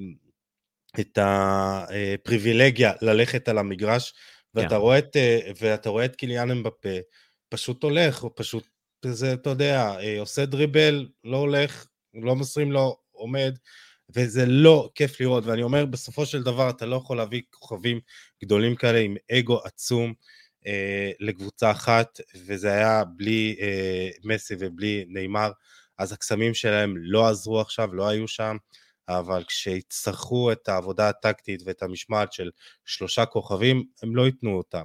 את הפריבילגיה ללכת על המגרש, ואתה, yeah. רואה את, אה, ואתה רואה את קיליאן אמבפה, פשוט הולך, הוא פשוט, זה, אתה יודע, אה, עושה דריבל, לא הולך, לא מוסרים לו, עומד, וזה לא כיף לראות, ואני אומר, בסופו של דבר אתה לא יכול להביא כוכבים גדולים כאלה עם אגו עצום אה, לקבוצה אחת, וזה היה בלי אה, מסי ובלי נאמר, אז הקסמים שלהם לא עזרו עכשיו, לא היו שם. אבל כשיצטרכו את העבודה הטקטית ואת המשמעת של שלושה כוכבים, הם לא ייתנו אותה.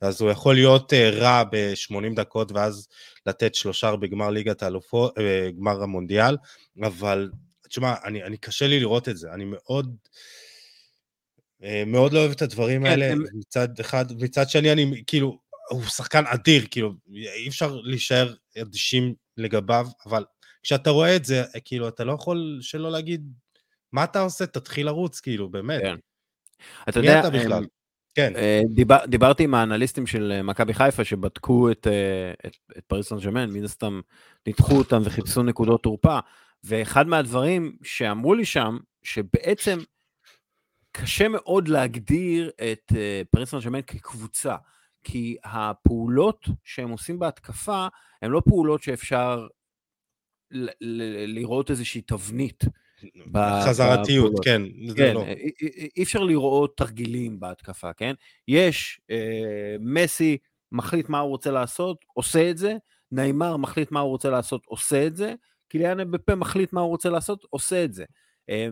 אז הוא יכול להיות אה, רע ב-80 דקות ואז לתת שלושה בגמר ליגת האלופות, אה, גמר המונדיאל, אבל תשמע, אני, אני קשה לי לראות את זה, אני מאוד... אה, מאוד לא אוהב את הדברים כן, האלה הם... מצד אחד, מצד שני אני כאילו, הוא שחקן אדיר, כאילו, אי אפשר להישאר אדישים לגביו, אבל כשאתה רואה את זה, כאילו, אתה לא יכול שלא להגיד, מה אתה עושה? תתחיל לרוץ, כאילו, באמת. כן. אתה מי יודע, אתה בכלל? כן. אה, דיבר, דיברתי עם האנליסטים של אה, מכבי חיפה שבדקו את, אה, את, את פריס סן ג'מאן, מן הסתם ניתחו אותם וחיפשו נקודות תורפה, ואחד מהדברים שאמרו לי שם, שבעצם קשה מאוד להגדיר את פריס סן כקבוצה, כי הפעולות שהם עושים בהתקפה, הן לא פעולות שאפשר לראות איזושהי תבנית. חזרתיות, כן. כן, לא. אי אפשר לראות תרגילים בהתקפה, כן? יש, אה, מסי מחליט מה הוא רוצה לעשות, עושה את זה, נעימר מחליט מה הוא רוצה לעשות, עושה את זה, קיליאן בפה מחליט מה הוא רוצה לעשות, עושה את זה. אה,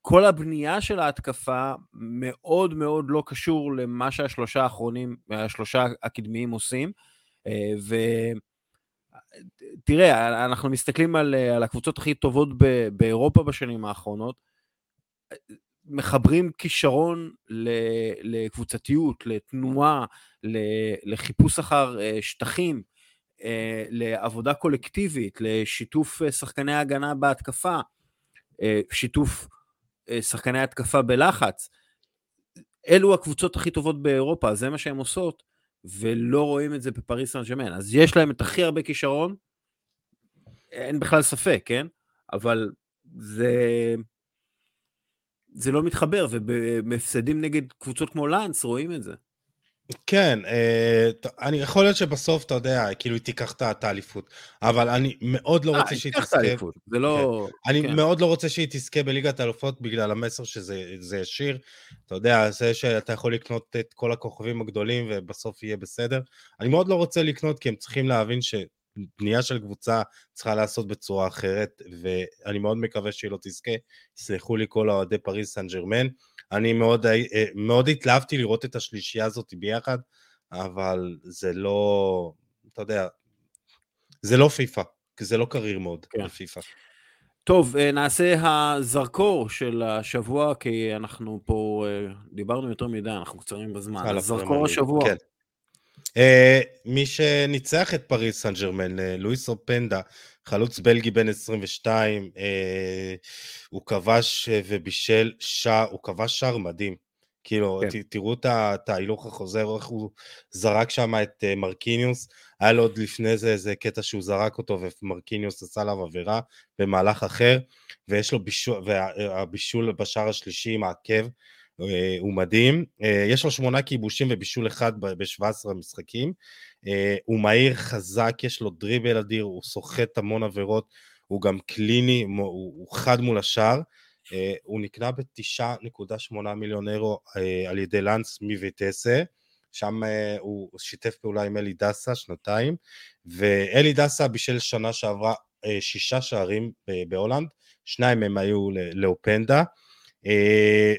כל הבנייה של ההתקפה מאוד מאוד לא קשור למה שהשלושה האחרונים, השלושה הקדמיים עושים, אה, ו... תראה, אנחנו מסתכלים על, על הקבוצות הכי טובות ב, באירופה בשנים האחרונות, מחברים כישרון לקבוצתיות, לתנועה, לחיפוש אחר אה, שטחים. אה, לעבודה קולקטיבית, לשיתוף אה, שחקני ההגנה בהתקפה, אה, שיתוף שחקני התקפה בלחץ. אלו הקבוצות הכי טובות באירופה, זה מה שהן עושות, ולא רואים את זה בפריס סן ג'מאן. אז יש להם את הכי הרבה כישרון, אין בכלל ספק, כן? אבל זה... זה לא מתחבר, ובמפסדים נגד קבוצות כמו לאנס רואים את זה. כן, אה, אני יכול להיות שבסוף, אתה יודע, כאילו היא תיקח את האליפות, אבל אני מאוד לא אה, רוצה היא שהיא תיקח את תזכה, האליפות, זה לא... כן. אני כן. מאוד לא רוצה שהיא תזכה בליגת האלופות בגלל המסר שזה זה ישיר. אתה יודע, זה שאתה יכול לקנות את כל הכוכבים הגדולים ובסוף יהיה בסדר. אני מאוד לא רוצה לקנות כי הם צריכים להבין שבנייה של קבוצה צריכה להיעשות בצורה אחרת, ואני מאוד מקווה שהיא לא תזכה. יסלחו לי כל האוהדי פריז סן ג'רמן. אני מאוד, אה, מאוד התלהבתי לראות את השלישייה הזאת ביחד, אבל זה לא, אתה יודע, זה לא פיפא, כי זה לא career mode כן. בפיפא. טוב, אה, נעשה הזרקור של השבוע, כי אנחנו פה אה, דיברנו יותר מדי, אנחנו קצרים בזמן. על אז זרקור הפרמייר ליג, השבוע. כן. אה, מי שניצח את פריס סן ג'רמן, אה, לואיס אופנדה, חלוץ בלגי בן 22, אה, הוא כבש אה, ובישל שער, הוא כבש שער מדהים. כאילו, כן. ת, תראו את ההילוך החוזר, איך הוא זרק שם את אה, מרקיניוס, היה לו עוד לפני זה איזה קטע שהוא זרק אותו ומרקיניוס עשה עליו עבירה במהלך אחר, ויש לו בישול, והבישול בשער השלישי עם העקב, אה, הוא מדהים. אה, יש לו שמונה כיבושים ובישול אחד ב-17 משחקים. אה, הוא מהיר, חזק, יש לו דריבל אדיר, הוא סוחט המון עבירות, הוא גם clinical, הוא חד מול השער. אה, הוא נקנה ב-9.8 מיליון אירו אה, על ידי לאנס מוויטסה. שם הוא שיתף פעולה עם אלי דסה שנתיים, ואלי דסה בישל שנה שעברה שישה שערים בהולנד, שניים מהם היו לאופנדה, אה,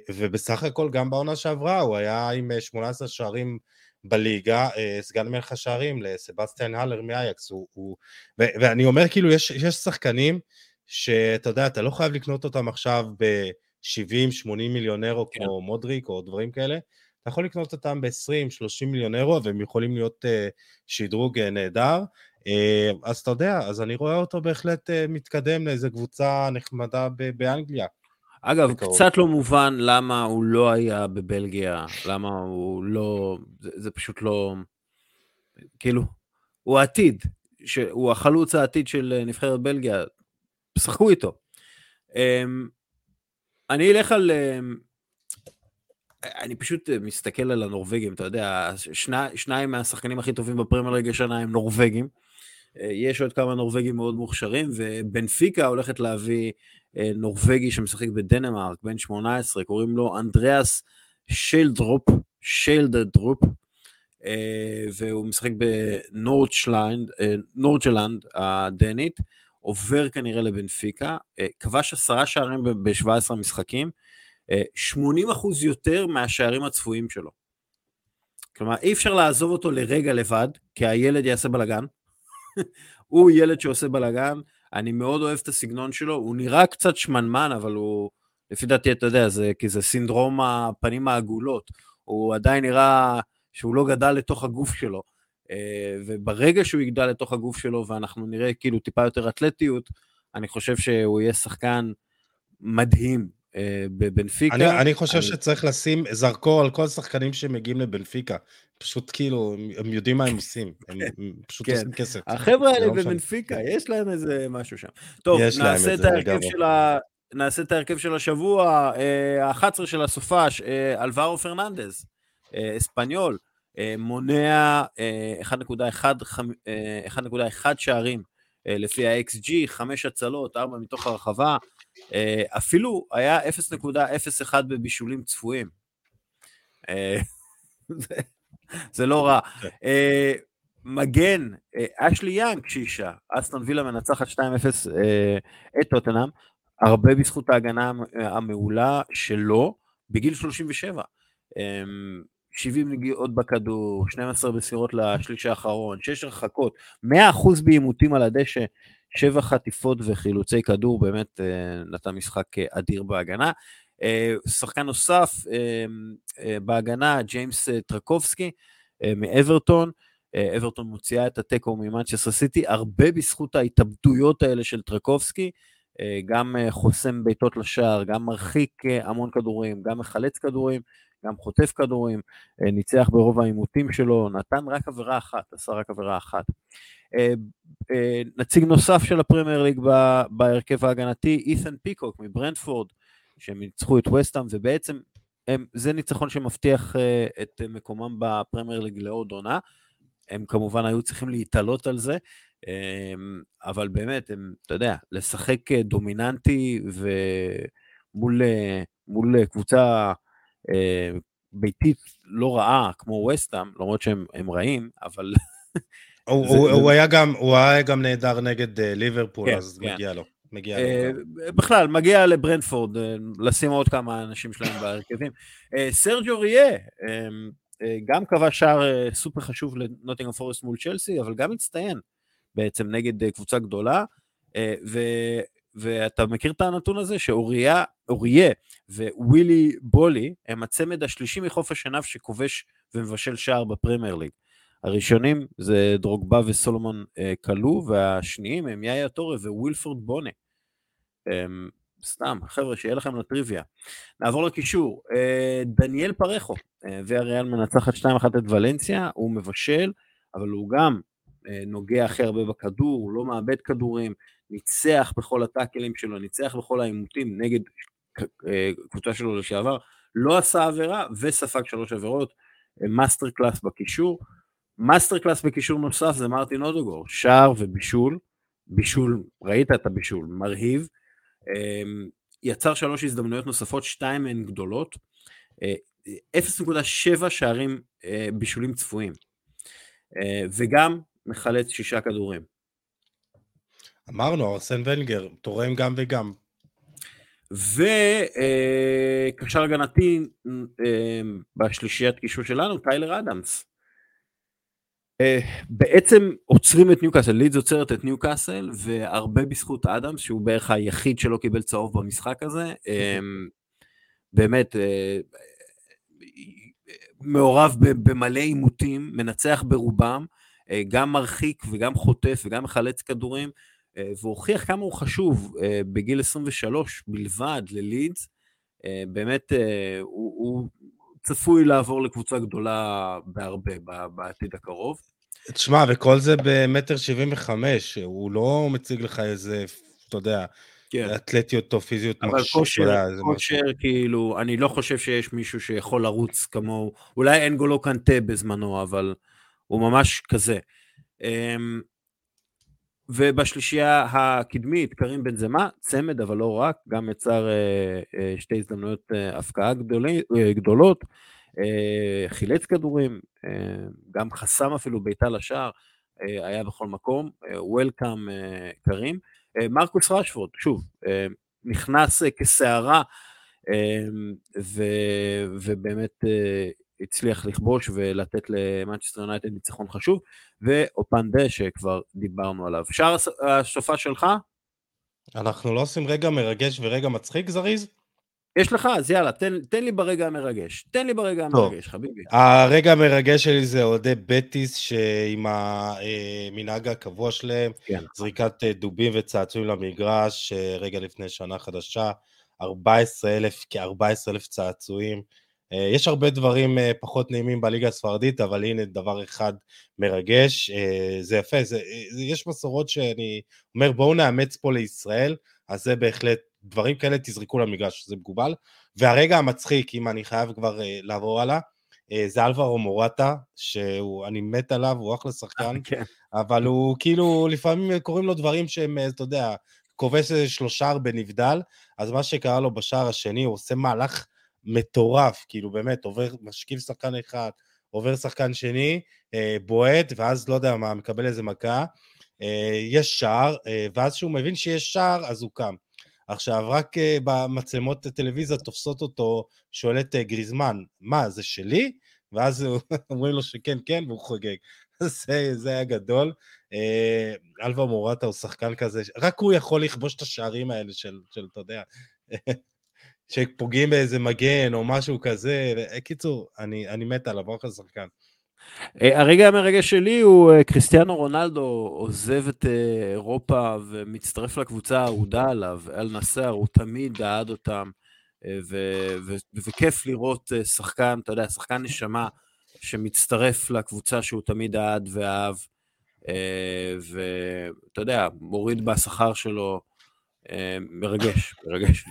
ובסך הכל גם בעונה שעברה הוא היה עם אה, 18 שערים בליגה, אה, סגן מלך השערים לסבסטיאן הלר מאייקס, הוא, הוא, ו- ואני אומר כאילו יש, יש שחקנים שאתה יודע, אתה לא חייב לקנות אותם עכשיו ב-70-80 מיליון אירו כן. כמו מודריק או דברים כאלה, אתה יכול לקנות אותם ב-20-30 מיליון אירו והם יכולים להיות uh, שדרוג uh, נהדר. Uh, אז אתה יודע, אז אני רואה אותו בהחלט uh, מתקדם לאיזה קבוצה נחמדה באנגליה. אגב, בקרוב. קצת לא מובן למה הוא לא היה בבלגיה, למה הוא לא... זה, זה פשוט לא... כאילו, הוא העתיד, ש- הוא החלוץ העתיד של אה, נבחרת בלגיה, שחקו איתו. אמ, אני אלך על... אמ, אני פשוט אה, מסתכל על הנורבגים, אתה יודע, שני, שניים מהשחקנים הכי טובים בפרמייר ליג השנה הם נורבגים. אה, יש עוד כמה נורבגים מאוד מוכשרים, ובנפיקה הולכת להביא אה, נורבגי שמשחק בדנמרק, בן 18, קוראים לו אנדריאס שיילדרופ, שיילדרופ, אה, והוא משחק בנורדשלנד הדנית, עובר כנראה לבנפיקה, כבש עשרה שערים ב-17 משחקים, אה, 80% יותר מהשערים הצפויים שלו. כלומר, אי אפשר לעזוב אותו לרגע לבד, כי הילד יעשה בלאגן. הוא ילד שעושה בלאגן, אני מאוד אוהב את הסגנון שלו, הוא נראה קצת שמנמן, אבל הוא, לפי דעתי, אתה יודע, זה, כי זה סינדרום הפנים העגולות. הוא עדיין נראה שהוא לא גדל לתוך הגוף שלו. אה, וברגע שהוא יגדל לתוך הגוף שלו, ואנחנו נראה כאילו טיפה יותר אתלטיות, אני חושב שהוא יהיה שחקן מדהים אה, בבנפיקה. אני, אני חושב אני- שצריך לשים זרקור על כל השחקנים שמגיעים לבנפיקה. פשוט כאילו, הם- יודעים מה הם עושים, הם הם פשוט כן. עושים כסף. החבר'ה האלה לא משנה. בבנפיקה, יש להם איזה משהו שם. טוב, נעשה את ההרכב. של ה... נעשה את ההרכב של השבוע, אה, ה-11 של הסופש, אה, אלברו פרננדז, אה, אספניול, מונע אה, 1.1 חמ- אה, 1.1 שערים לפי ה-XG, 5 הצלות, 4 מתוך הרחבה, אפילו היה 0.01 בבישולים צפויים. זה- לא רע. כן. אה, מגן, אה, אשלי יאנג שישה, אסטון וילה מנצחת 2-0 אה, את טוטנאם, הרבה בזכות ההגנה המ- המעולה שלו, בגיל 37. אה, 70 נגיעות בכדור, 12 מסירות לשליש האחרון, 6 הרחקות, 100% בעימותים על הדשא, 7 חטיפות וחילוצי כדור, באמת נתן משחק אדיר בהגנה. אה, שחקן נוסף אה, אה, בהגנה, ג'יימס טרקובסקי מאברטון, אברטון מוציאה את התיקו ממנצ'סטר סיטי, הרבה בזכות ההתאבדויות האלה של טרקובסקי, גם חוסם בעיטות לשער, גם מרחיק המון כדורים, גם מחלץ כדורים, גם חוטף כדורים, ניצח ברוב העימותים שלו, נתן רק עבירה אחת, עשה רק עבירה אחת. נציג נוסף של הפרמייר ליג בהרכב ההגנתי, אית'ן פינוק מברנדפורד, שהם ניצחו את וסטאם, ובעצם הם, זה ניצחון שמבטיח את מקומם בפרמייר ליג לעוד עונה. הם כמובן היו צריכים להתעלות על זה, אבל באמת, הם, אתה יודע, לשחק דומיננטי ומול קבוצה ביתית לא רעה כמו וסטאם, למרות שהם רעים, אבל... הוא, זה, הוא, זה... הוא, היה גם, הוא היה גם נהדר נגד ליברפול, כן, אז כן. מגיע לו. מגיע לו. בכלל, מגיע לברנדפורד, לשים עוד כמה אנשים שלהם בהרכבים. סרג' אוריה, גם כבש שער סופר חשוב לנוטינגרם פורסט מול צ'לסי, אבל גם הצטיין בעצם נגד קבוצה גדולה. ו, ואתה מכיר את הנתון הזה שאוריה ווילי בולי הם הצמד השלישי מחוף השנהב שכובש ומבשל שער בפרמייר ליג. הראשונים זה דרוגבה וסולומון אה, כלו, והשניים הם יאיה טורה ווילפריד בוני. אה, סתם, חבר'ה, שיהיה לכם לטריוויה. נעבור לקישור. אה, דני פרחו, אה, והריאל מנצחת 2-1 את ולנסיה, הוא מבשל, אבל הוא גם אה, נוגע הכי הרבה בכדור, הוא לא מאבד כדורים, ניצח בכל הטאקלים שלו, ניצח בכל העימותים נגד קבוצה שלו לשעבר, לא עשה עבירה וספג שלוש עבירות, masterclass בקישור. masterclass בקישור נוסף זה מרטין אודגור, שער ובישול, בישול, ראית את הבישול, מרהיב, אמ, יצר שלוש הזדמנויות נוספות, שתיים מהן גדולות, 0.7 אה, שערים אה, בישולים צפויים, וגם מחלץ שישה כדורים. אמרנו, ארסן ונגר, תורם גם וגם. וקשר אה, הגנתי אה, בשלישיית קישור שלנו, טיילר אדמס. אה, בעצם עוצרים את ניוקאסל, לידס עוצרת את ניוקאסל, והרבה בזכות אדמס, שהוא בערך היחיד שלא קיבל צהוב במשחק הזה. באמת, מעורב במלא עימותים, מנצח ברובם, גם מרחיק וגם חוטף וגם מחלץ כדורים. אה, והוכיח כמה הוא חשוב אה, בגיל 23 בלבד ללידס. אה, באמת, הוא, הוא צפוי לעבור לקבוצה גדולה בהרבה בעתיד הקרוב. תשמע, וכל זה במטר 75, הוא לא מציג לך איזה, אתה יודע, כן. אתלטיות או פיזיות אבל כושר, כושר כאילו, אני לא חושב שיש מישהו שיכול לרוץ כמוהו, אולי אנגולו קנטה בזמנו, אבל הוא ממש כזה. ובשלישייה הקדמית, קרים בן זמה, צמד אבל לא רק, גם יצר אה, אה, שתי הזדמנויות אה, הפקעה גדולי, אה, גדולות, אה, חילץ כדורים, אה, גם חסם אפילו בעיטה לשער, אה, היה בכל מקום, וולקאם אה, אה, קרים. אה, מרקוס רשפורד, שוב, אה, נכנס אה, כסערה, אה, ובאמת אה, הצליח לכבוש ולתת למנצ'סטר יונייטד ניצחון חשוב, ואופנדה שכבר דיברנו עליו. שער השופע שלך? אנחנו לא עושים רגע מרגש ורגע מצחיק זריז? יש לך? אז יאללה, תן, תן לי ברגע המרגש. תן לי ברגע טוב. המרגש, חביבי. הרגע המרגש שלי זה אוהדי בטיס, שעם המנהג הקבוע שלהם, כן. זריקת אה, דובים וצעצועים למגרש, אה, רגע לפני שנה חדשה, 14,000, כ-14,000 צעצועים. אה, יש הרבה דברים אה, פחות נעימים בליגה הספרדית, אבל הנה דבר אחד מרגש, אה, זה יפה, זה, יש מסורות שאני אומר בואו נאמץ פה לישראל, אז זה בהחלט, דברים כאלה תזרקו למגרש, זה מקובל. והרגע המצחיק, אם אני חייב כבר לעבור הלאה, זה אלברו מורטה, שאני מת עליו, הוא אחלה שחקן, כן. אבל הוא כאילו, לפעמים קוראים לו דברים שהם, אתה יודע, כובש איזה שלושה בנבדל, אז מה שקרה לו בשער השני, הוא עושה מהלך מטורף, כאילו באמת, עובר, משקיף שחקן אחד, עובר שחקן שני, אה, בועט, ואז לא יודע מה, מקבל איזה מכה, אה, יש שער, אה, ואז כשהוא מבין שיש שער, אז הוא קם. עכשיו, רק במצלמות הטלוויזיה תופסות אותו, שואל את גריזמן, מה, זה שלי? ואז אומרים לו שכן, כן, והוא חוגג. זה, זה היה גדול. אלווה מורטה הוא שחקן כזה, רק הוא יכול לכבוש את השערים האלה של, של אתה יודע, שפוגעים באיזה מגן או משהו כזה. קיצור, אני, אני מת עליו, אחלה שחקן. הרגע המרגש שלי הוא קריסטיאנו רונלדו עוזב את אירופה ומצטרף לקבוצה האהודה עליו, אל נסר, הוא תמיד אהד אותם, וכיף לראות שחקן, אתה יודע, שחקן נשמה שמצטרף לקבוצה שהוא תמיד אהד ואהב, ואתה יודע, מוריד בשכר שלו, מרגש, מרגש.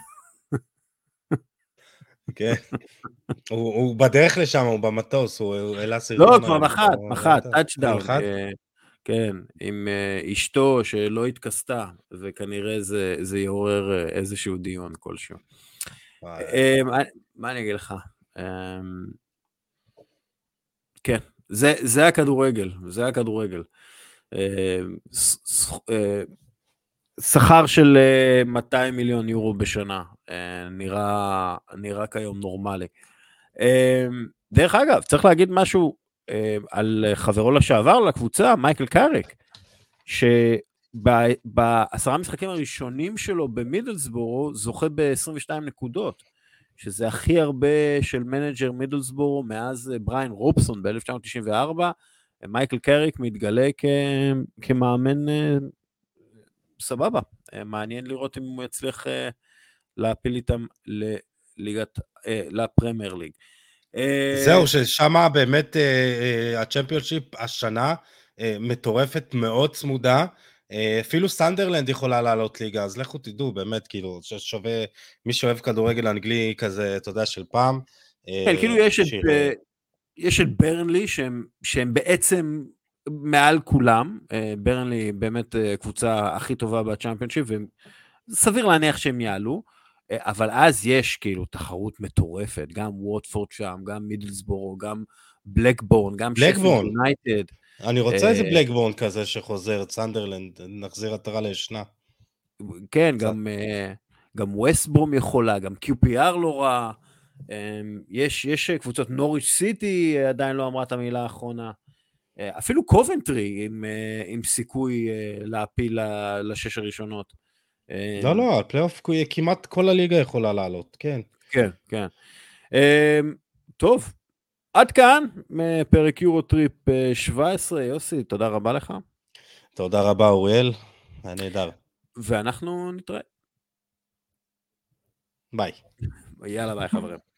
כן. הוא בדרך לשם, הוא במטוס, הוא העלה סרטון. לא, כבר נחת, נחת, touchdown. כן, עם אשתו שלא התכסתה, וכנראה זה יעורר איזשהו דיון כלשהו. מה אני אגיד לך? כן, זה הכדורגל, זה הכדורגל. שכר של 200 מיליון יורו בשנה, נראה, נראה כיום נורמלי. דרך אגב, צריך להגיד משהו על חברו לשעבר לקבוצה, מייקל קאריק, שבעשרה המשחקים הראשונים שלו במידלסבורו זוכה ב-22 נקודות, שזה הכי הרבה של manager מידלסבורו מאז בריין רובסון ב-1994. מייקל קאריק מתגלה כמאמן סבבה, מעניין לראות אם הוא יצליח להפיל איתם לליגת, לפרמייר ליג. זהו, ששם באמת הצ'מפיונשיפ השנה מטורפת מאוד צמודה. אפילו סנדרלנד יכולה לעלות ליגה, אז לכו תדעו, באמת, כאילו, שווה, מי שאוהב כדורגל אנגלי כזה, אתה יודע, של פעם. כן, כאילו יש את, יש את ברנלי, שהם, שהם בעצם מעל כולם, ברנלי באמת קבוצה הכי טובה בצ'אמפיונשיפ, וסביר להניח שהם יעלו, אבל אז יש כאילו תחרות מטורפת, גם ווטפורד שם, גם מידלסבורו, גם בלקברן, גם שפילד יונייטד. אני רוצה איזה בלקברן כזה שחוזר, סנדרלנד, נחזיר עטרה לישנה. כן, גם, גם ווסטברום יכולה, גם QPR לא רע. יש, יש קבוצות, נוריץ' סיטי עדיין לא אמרה את המילה האחרונה. אה, אפילו קובנטרי עם, אה, עם סיכוי אה, להפיל לשש הראשונות. לא, לא, הפלייאוף כמעט כל הליגה יכולה לעלות, כן. כן, כן. טוב, עד כאן פרק יורו טריפ 17. יוסי, תודה רבה לך. תודה רבה, אוריאל. היה נהדר. ואנחנו נתראה. ביי. יאללה, ביי, חברים.